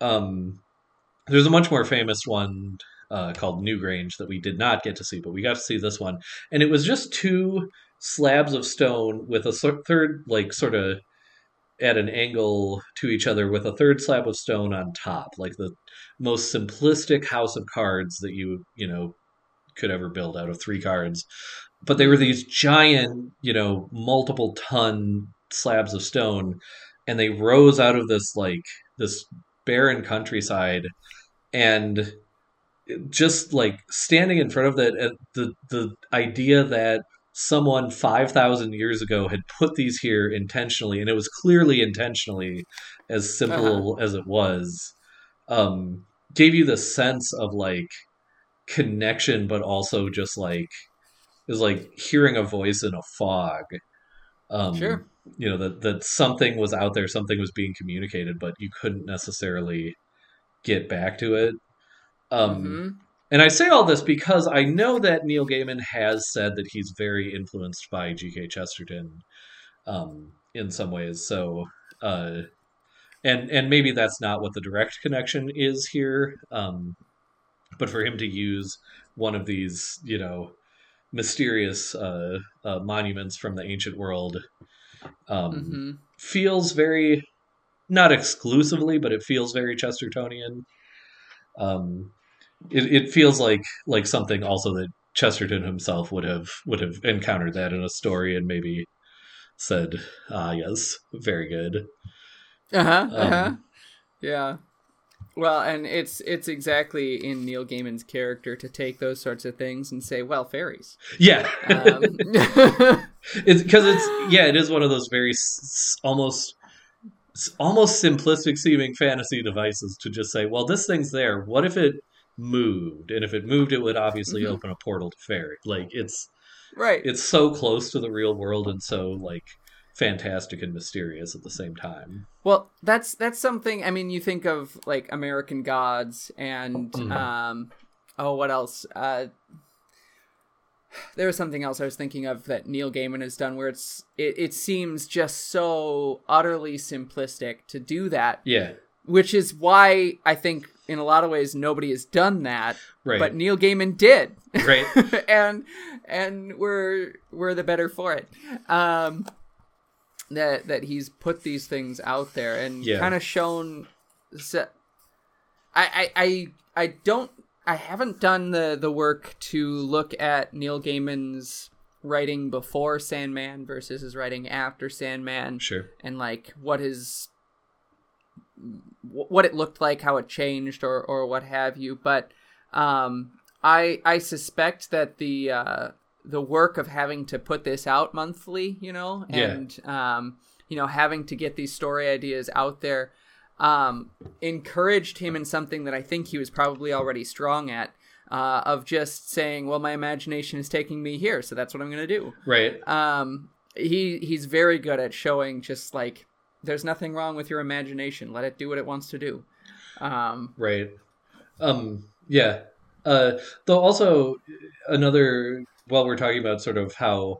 Um, there's a much more famous one uh, called Newgrange that we did not get to see, but we got to see this one, and it was just two slabs of stone with a third like sort of at an angle to each other with a third slab of stone on top, like the most simplistic house of cards that you you know could ever build out of three cards. But they were these giant, you know, multiple ton slabs of stone, and they rose out of this like this barren countryside, and just like standing in front of that, the the idea that someone 5000 years ago had put these here intentionally and it was clearly intentionally as simple as it was um gave you the sense of like connection but also just like it was like hearing a voice in a fog um Sure. you know that that something was out there something was being communicated but you couldn't necessarily get back to it um Mhm. And I say all this because I know that Neil Gaiman has said that he's very influenced by G.K. Chesterton um, in some ways. So, uh, and and maybe that's not what the direct connection is here, um, but for him to use one of these, you know, mysterious uh, uh, monuments from the ancient world um, Mhm. feels very not exclusively, but it feels very Chestertonian. Um, it, it feels like like something also that Chesterton himself would have would have encountered that in a story and maybe said, "Ah, yes, very good." Uh-huh. Uh-huh. Um, yeah. Well, and it's it's exactly in Neil Gaiman's character to take those sorts of things and say, well, fairies. Yeah, Um, it's because it's yeah, it is one of those very s- almost almost simplistic seeming fantasy devices to just say, "Well, this thing's there. What if it moved? And if it moved, it would obviously Mhm. open a portal to fairy." Like it's right. it's so close to the real world and so like fantastic and mysterious at the same time. Well, that's that's something. I mean, you think of like American Gods and Mhm. um, oh, what else? Uh, there was something else I was thinking of that Neil Gaiman has done where it's it, it seems just so utterly simplistic to do that, Yeah, which is why I think in a lot of ways nobody has done that, right, but Neil Gaiman did. right. and and we're we're the better for it. Um, that that he's put these things out there and Yeah. kind of shown. I, I I I don't. I haven't done the the work to look at Neil Gaiman's writing before Sandman versus his writing after Sandman, Sure. and like what his what it looked like, how it changed, or or what have you. But um, I I suspect that the uh, the work of having to put this out monthly, you know, Yeah. and um, you know having to get these story ideas out there, um, encouraged him in something that I think he was probably already strong at. Uh, of just saying, well, my imagination is taking me here, so that's what I'm gonna do Right. um he he's very good at showing just like there's nothing wrong with your imagination let it do what it wants to do um Right. Um. Yeah. Uh. Though also another. While we're talking about sort of how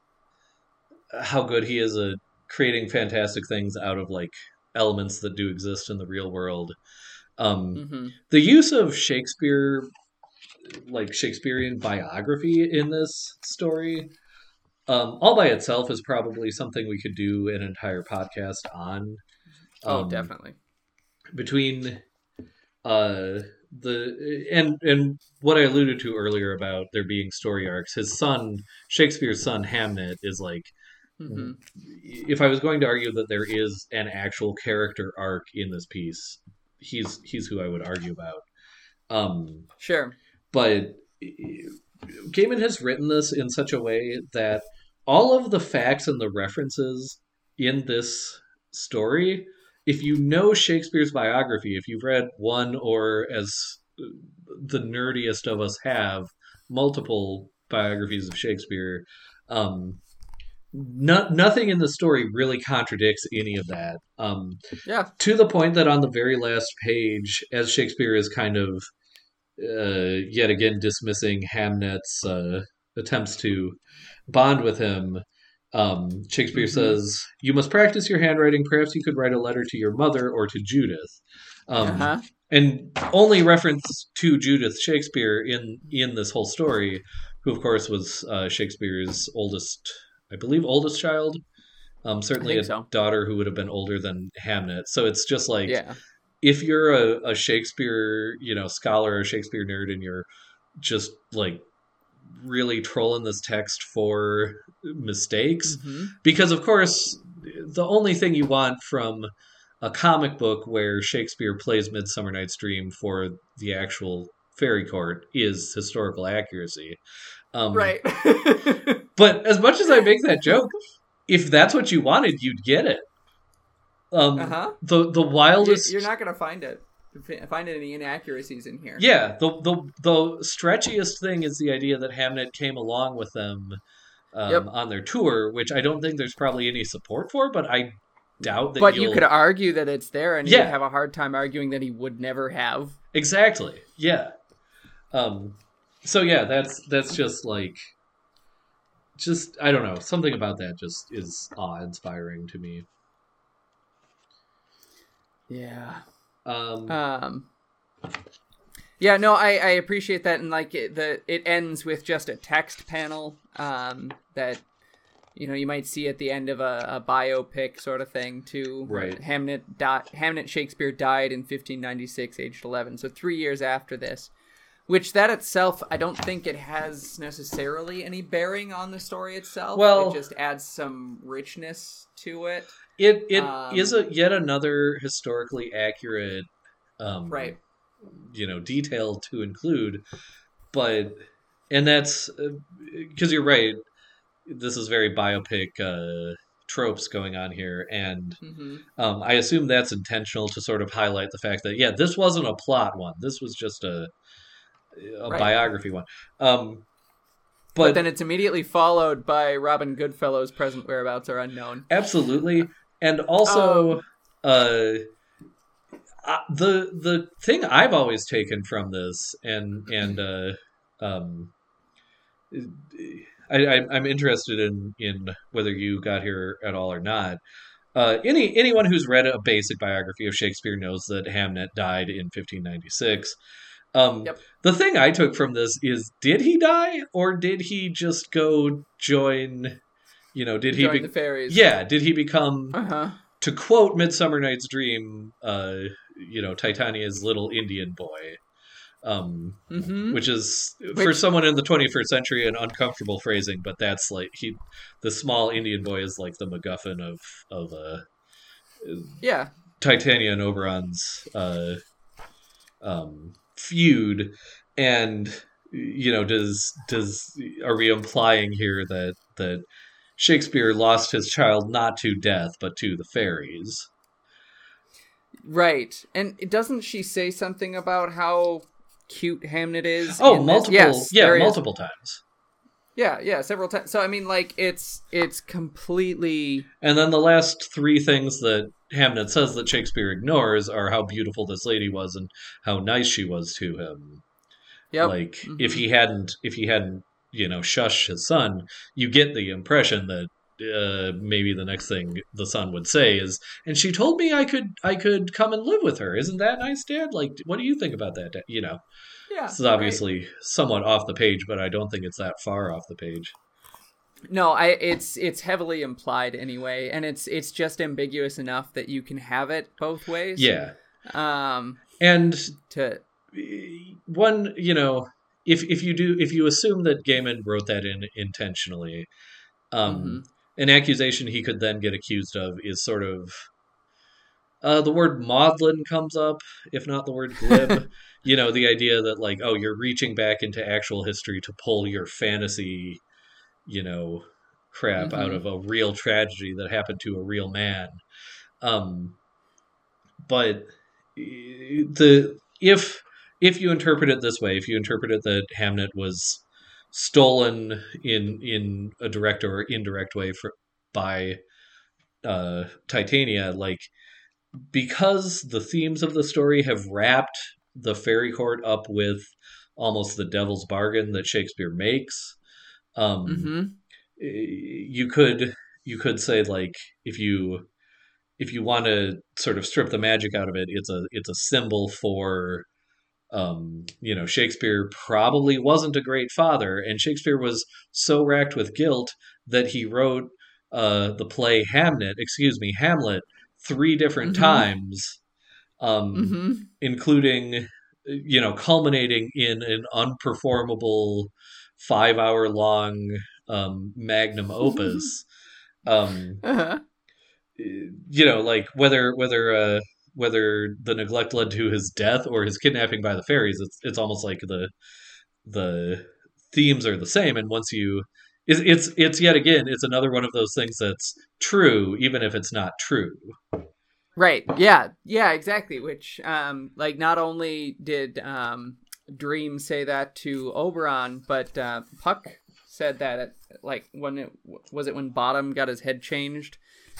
how good he is at creating fantastic things out of like elements that do exist in the real world. Um. mhm. The use of Shakespeare, like Shakespearean biography in this story, um, all by itself is probably something we could do an entire podcast on. oh Um, definitely between uh the and and what I alluded to earlier about there being story arcs. His son, Shakespeare's son Hamnet, is like hmm if I was going to argue that there is an actual character arc in this piece, he's he's who I would argue about. Um, sure but Gaiman has written this in such a way that all of the facts and the references in this story, if you know Shakespeare's biography, if you've read one or as the nerdiest of us have multiple biographies of Shakespeare, um, no, nothing in the story really contradicts any of that. Um, yeah to the point that on the very last page, as Shakespeare is kind of uh, yet again dismissing Hamnet's uh, attempts to bond with him, um, Shakespeare Mhm. says, "You must practice your handwriting. Perhaps you could write a letter to your mother or to Judith." Um, uh-huh and only reference to Judith Shakespeare in in this whole story, who of course was uh, Shakespeare's oldest, I believe, oldest child. Um, certainly a so. daughter who would have been older than Hamnet. So it's just like yeah if you're a, a Shakespeare, you know, scholar or Shakespeare nerd, and you're just like really trolling this text for mistakes, hmm because of course the only thing you want from a comic book where Shakespeare plays Midsummer Night's Dream for the actual fairy court is historical accuracy. Um, right But as much as I make that joke, if that's what you wanted, you'd get it. Um, uh-huh the the wildest. you're not gonna find it find any inaccuracies in here Yeah, the the the stretchiest thing is the idea that Hamnet came along with them um, Yep. on their tour, which I don't think there's probably any support for, but I doubt that. but you'll... you could argue that it's there and Yeah. you'd have a hard time arguing that he would never have exactly, yeah. Um, so yeah, that's that's just like, just I don't know, something about that just is awe-inspiring to me. yeah Um, Um. Yeah, no, I, I appreciate that, and like it, the it ends with just a text panel, um, that you know you might see at the end of a, a biopic sort of thing too. Right. Hamnet di- Hamnet Shakespeare died in 1596, aged 11, so three years after this. Which that itself, I don't think it has necessarily any bearing on the story itself. Well- it just adds some richness to it. It it is Um, a yet another historically accurate, um, Right. You know, detail to include, but and that's because you're right. This is very biopic uh, tropes going on here, and hmm um, I assume that's intentional to sort of highlight the fact that yeah, this wasn't a plot one. This was just a a Right. biography one. Um, But, but then it's immediately followed by Robin Goodfellow's present whereabouts are unknown. Absolutely, and also Um, uh, uh, the the thing I've always taken from this, and and uh, um, I, I, I'm interested in in whether you got here at all or not. Uh, any anyone who's read a basic biography of Shakespeare knows that Hamnet died in 1596. Um, Yep. The thing I took from this is, did he die, or did he just go join? You know, did he? Join Be- the fairies. yeah, did he become? Uh huh. to quote Midsummer Night's Dream, uh, you know, Titania's little Indian boy. um, Mm-hmm. which is for someone in the 21st century an uncomfortable phrasing, but that's like he, the small Indian boy is like the MacGuffin of of uh, Yeah. Titania and Oberon's uh, um, feud, and you know, does does are we implying here that that Shakespeare lost his child not to death but to the fairies? Right. And doesn't she say something about how cute Hamnet is? Oh, multiple, Yes, yeah, there is. multiple times. Yeah, yeah, several times. So I mean, like, it's it's completely And then the last three things that Hamnet says that Shakespeare ignores are how beautiful this lady was and how nice she was to him. yep. Like Mhm. if he hadn't, if he hadn't, you know, shush his son, you get the impression that uh, maybe the next thing the son would say is, "And she told me I could, I could come and live with her. Isn't that nice, Dad? Like, what do you think about that? Dad? You know, yeah. this is obviously somewhat off the page, but I don't think it's that far off the page. No, I it's it's heavily implied anyway, and it's it's just ambiguous enough that you can have it both ways. Yeah, Um. and To one you know if if you do if you assume that Gaiman wrote that in intentionally um Mhm. an accusation he could then get accused of is sort of uh the word maudlin comes up if not the word glib you know the idea that like oh you're reaching back into actual history to pull your fantasy you know crap out Mhm. of a real tragedy that happened to a real man um but eh, the if if you interpret it this way, if you interpret it that Hamnet was stolen in in a direct or indirect way for, by uh, Titania, like because the themes of the story have wrapped the fairy court up with almost the devil's bargain that Shakespeare makes, um, hmm you could you could say like if you if you want to sort of strip the magic out of it, it's a it's a symbol for um, you know Shakespeare probably wasn't a great father, and Shakespeare was so racked with guilt that he wrote uh, the play Hamnet, excuse me, Hamlet, three different Mhm. times, um, hmm including you know culminating in an unperformable five hour long um, magnum opus. um, Uh-huh. you know, like whether whether uh, whether the neglect led to his death or his kidnapping by the fairies, it's it's almost like the the themes are the same. And once you, it's it's it's yet again, it's another one of those things that's true, even if it's not true. Right. Yeah. Yeah. Exactly. Which, um, like, not only did um, Dream say that to Oberon, but uh, Puck said that, at, like, when it was it when Bottom got his head changed.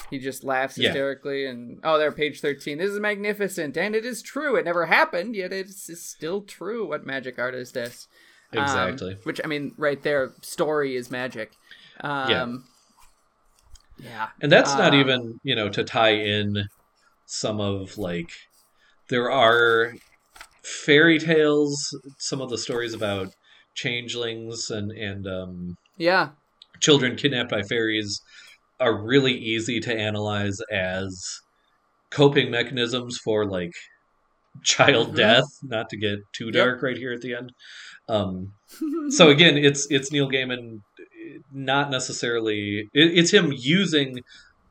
He just laughs Yeah. hysterically, and oh, there, page thirteen. This is magnificent, and it is true. It never happened, yet it's, it's still true. What magic art is this? Um, Exactly. which I mean, right there, story is magic. Um, yeah. And that's not Um, even, you know, to tie in some of like there are fairy tales, some of the stories about changelings and and um Yeah. children kidnapped by fairies are really easy to analyze as coping mechanisms for like child Mhm. death not to get too Yep. dark right here at the end um so again it's it's neil gaiman not necessarily it, it's him using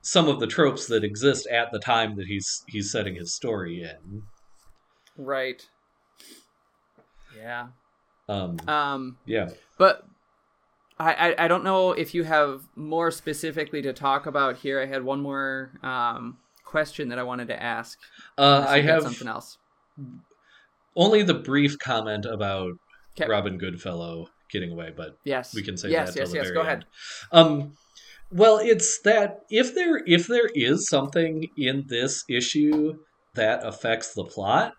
some of the tropes that exist at the time that he's he's setting his story in right. Yeah. um Um, yeah but I, I I don't know if you have more specifically to talk about here. I had one more um question that I wanted to ask. uh i you've something else. only the brief comment about 'Kay. robin goodfellow getting away but Yes. we can say yes, that yes, yes. Go end. ahead. Um, well, it's that if there if there is something in this issue that affects the plot,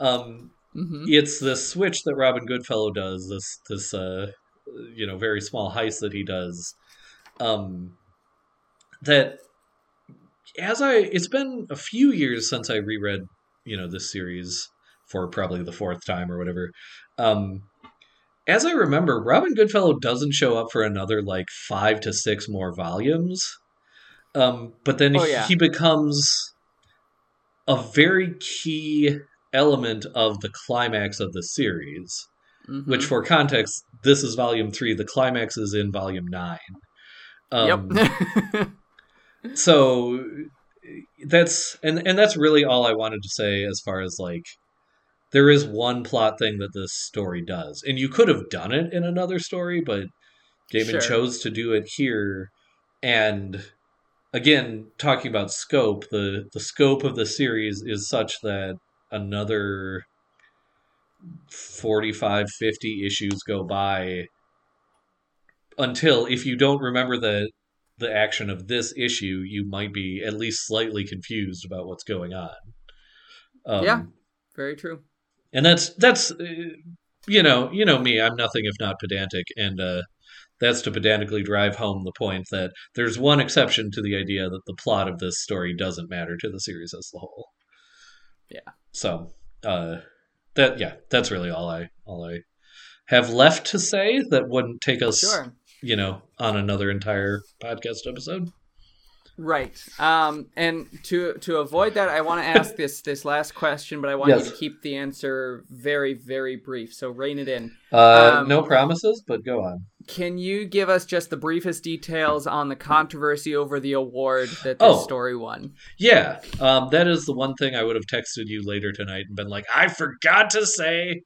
um, hmm it's the switch that Robin Goodfellow does. This this uh, you know very small heist that he does. Um, that as I it's been a few years since I reread you know this series for probably the fourth time or whatever. Um, as I remember, Robin Goodfellow doesn't show up for another like five to six more volumes. Um, but then Oh, yeah. he becomes a very key element of the climax of the series. Mhm. Which, for context, this is volume three. The climax is in volume nine. Um, yep. so that's and and that's really all I wanted to say as far as like there is one plot thing that this story does, and you could have done it in another story, but Gaiman Sure. chose to do it here. And again, talking about scope, the the scope of the series is such that another 45 50 issues go by until if you don't remember the the action of this issue you might be at least slightly confused about what's going on um, Yeah. Very true. and that's that's uh, you know you know me i'm nothing if not pedantic and uh that's to pedantically drive home the point that there's one exception to the idea that the plot of this story doesn't matter to the series as a whole Yeah. so uh that yeah that's really all i all i have left to say that wouldn't take us Sure. you know on another entire podcast episode Right. Um, and to to avoid that, I want to ask this this last question, but I want you to keep the answer very very brief. So rein it in. uh Um, no promises but go on Can you give us just the briefest details on the controversy over the award that this Oh. story won? Yeah, um, that is the one thing I would have texted you later tonight and been like, I forgot to say.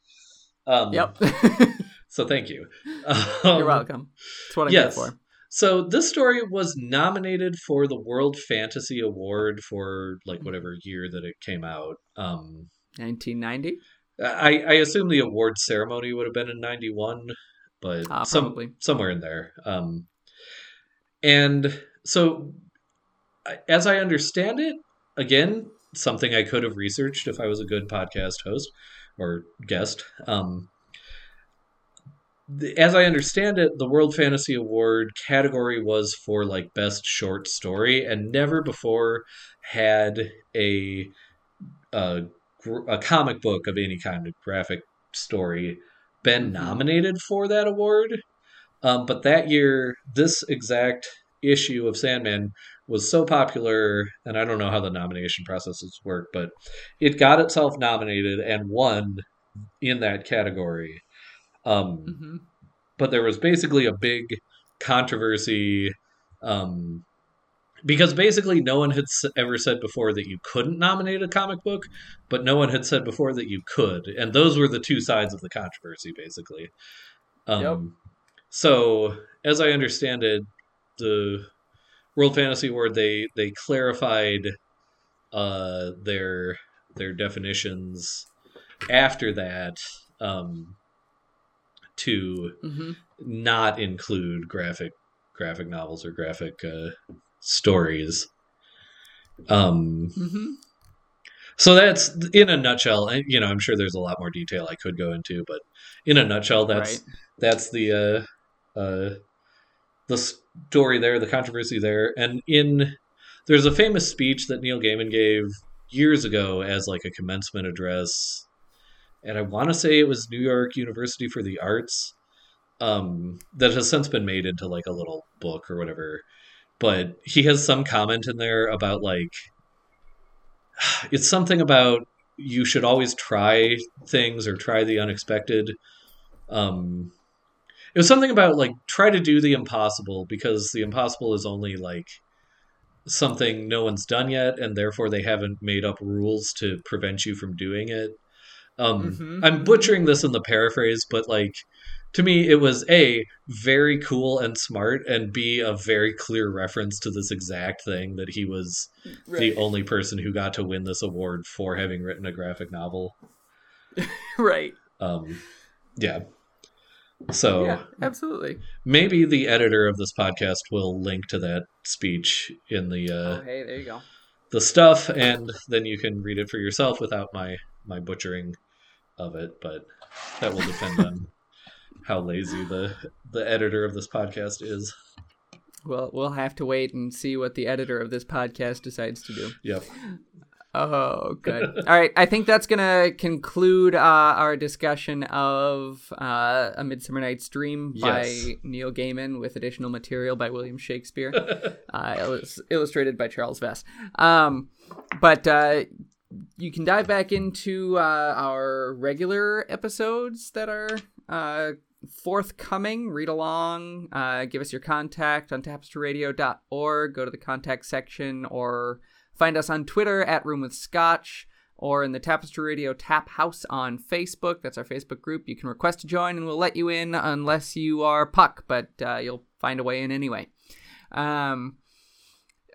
Um, Yep. So thank you. You're Um, welcome. That's what I'm yes. for. So this story was nominated for the World Fantasy Award for like whatever year that it came out. Um, 1990. I, I assume the award ceremony would have been in '91, but Ah, some, somewhere in there. Um, and so, as I understand it, again, something I could have researched if I was a good podcast host or guest. Um, as I understand it, the World Fantasy Award category was for like best short story, and never before had a a, a comic book of any kind of graphic story been Mhm. nominated for that award. Um, but that year, this exact issue of Sandman was so popular, and I don't know how the nomination processes work, but it got itself nominated and won in that category. Um, hmm but there was basically a big controversy um, because basically no one had ever said before that you couldn't nominate a comic book, but no one had said before that you could, and those were the two sides of the controversy, basically. Um, Yep. So, as I understand it, the World Fantasy Award they they clarified uh, their their definitions after that. Um, to hmm not include graphic graphic novels or graphic uh, stories. Um, hmm so that's in a nutshell. and, You know, I'm sure there's a lot more detail I could go into, but in a nutshell, that's Right. that's the uh, uh, the story there, the controversy there, and in there's a famous speech that Neil Gaiman gave years ago as like a commencement address, and I want to say it was New York University for the Arts, um, that has since been made into like a little book or whatever. But he has some comment in there about like it's something about you should always try things or try the unexpected. Um, it was something about like try to do the impossible because the impossible is only like something no one's done yet, and therefore they haven't made up rules to prevent you from doing it. Um, Mhm, I'm butchering this in the paraphrase, but like to me, it was a very cool and smart, and b a very clear reference to this exact thing that he was Right. the only person who got to win this award for having written a graphic novel. right. Um, yeah. So Yeah, absolutely. maybe the editor of this podcast will link to that speech in the uh, oh, hey, there you go. the stuff, and then you can read it for yourself without my my butchering of it. But that will depend on how lazy the the editor of this podcast is. Well, we'll have to wait and see what the editor of this podcast decides to do. Yep. Oh, good. All right, I think that's gonna conclude uh, our discussion of uh, A Midsummer Night's Dream by Yes. Neil Gaiman with additional material by William Shakespeare, uh, illus- illustrated by Charles Vess. Um, but uh, you can dive back into uh, our regular episodes that are uh, forthcoming. Read along. Uh, give us your contact on tapestryradio.org. Go to the contact section or find us on Twitter at Room with Scotch or in the Tapestry Radio Tap House on Facebook. That's our Facebook group. You can request to join and we'll let you in unless you are Puck, but uh, you'll find a way in anyway. Um,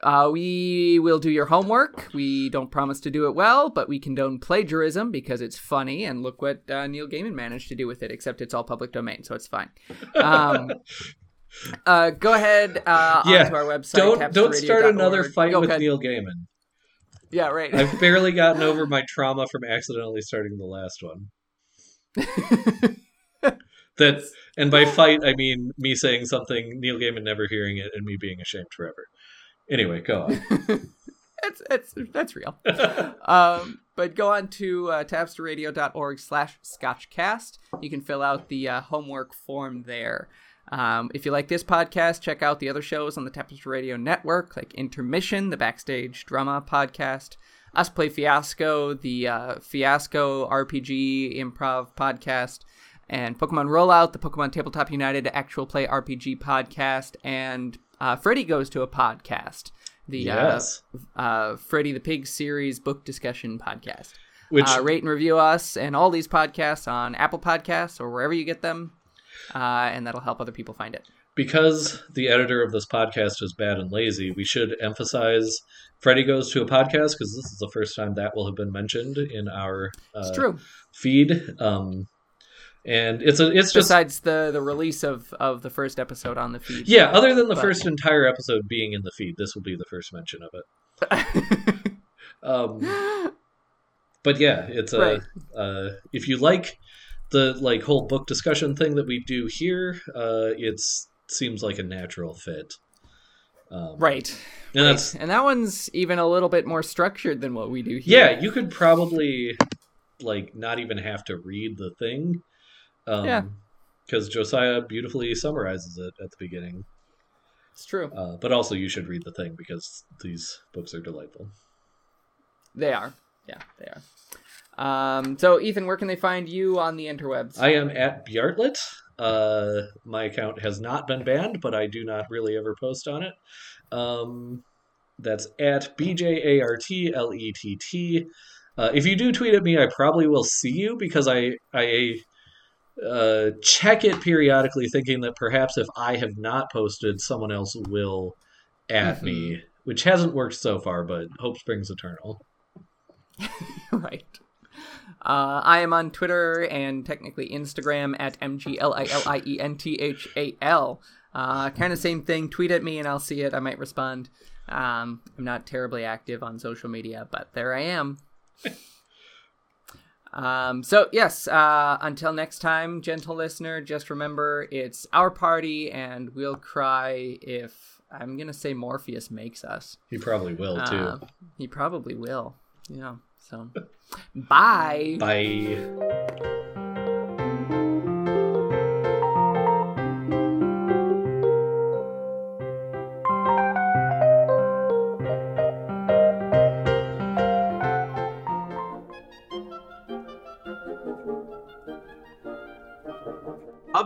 uh, we will do your homework. We don't promise to do it well, but we condone plagiarism because it's funny. And look what uh, Neil Gaiman managed to do with it, except it's all public domain, so it's fine. Um, uh, go ahead uh, Yeah, onto our website. Don't don't start another fight Go with ahead. Neil Gaiman. Yeah, right. I've barely gotten over my trauma from accidentally starting the last one. That and by fight I mean me saying something, Neil Gaiman never hearing it, and me being ashamed forever. Anyway, go on. that's that's that's real. um, but go on to uh, tapestryradio.org slash scotchcast. You can fill out the uh, homework form there. Um, if you like this podcast, check out the other shows on the Tapestry Radio Network, like Intermission, the Backstage Drama podcast, Us Play Fiasco, the uh, Fiasco RPG Improv podcast, and Pokemon Rollout, the Pokemon Tabletop United Actual Play RPG podcast, and uh, Freddy Goes to a Podcast, the yes. uh, uh, Freddy the Pig series book discussion podcast. Which Uh, rate and review us and all these podcasts on Apple Podcasts or wherever you get them, uh, and that'll help other people find it. because the editor of this podcast is bad and lazy, we should emphasize Freddy goes to a podcast because this is the first time that will have been mentioned in our uh, It's true. feed. Um, and it's a it's just Besides the the release of of the first episode on the feed. yeah. Other than the But- first entire episode being in the feed, this will be the first mention of it. Um, but yeah, it's a Right. uh, if you like the like whole book discussion thing that we do here, uh, it's seems like a natural fit. Um, right. and right. that's And that one's even a little bit more structured than what we do here. yeah. You could probably like not even have to read the thing. Um, Yeah. Because Josiah beautifully summarizes it at the beginning. It's true. Uh, but also, you should read the thing because these books are delightful. They are. Yeah, they are. Um, so Ethan, where can they find you on the interwebs? I am at Bjartlett. Uh, my account has not been banned, but I do not really ever post on it. Um, that's at B J A R T L E T T. Uh, if you do tweet at me, I probably will see you because I I uh, check it periodically, thinking that perhaps if I have not posted, someone else will at me, which hasn't worked so far, but hope springs eternal. right. Uh, I am on Twitter and technically Instagram at E mglilenthal. Uh, kind of same thing. Tweet at me and I'll see it. I might respond. Um, I'm not terribly active on social media, but there I am. um, so yes. Uh, until next time, gentle listener, just remember it's our party, and we'll cry if I'm gonna say Morpheus makes us. He probably will too. Uh, he probably will. Yeah. So, bye. Bye.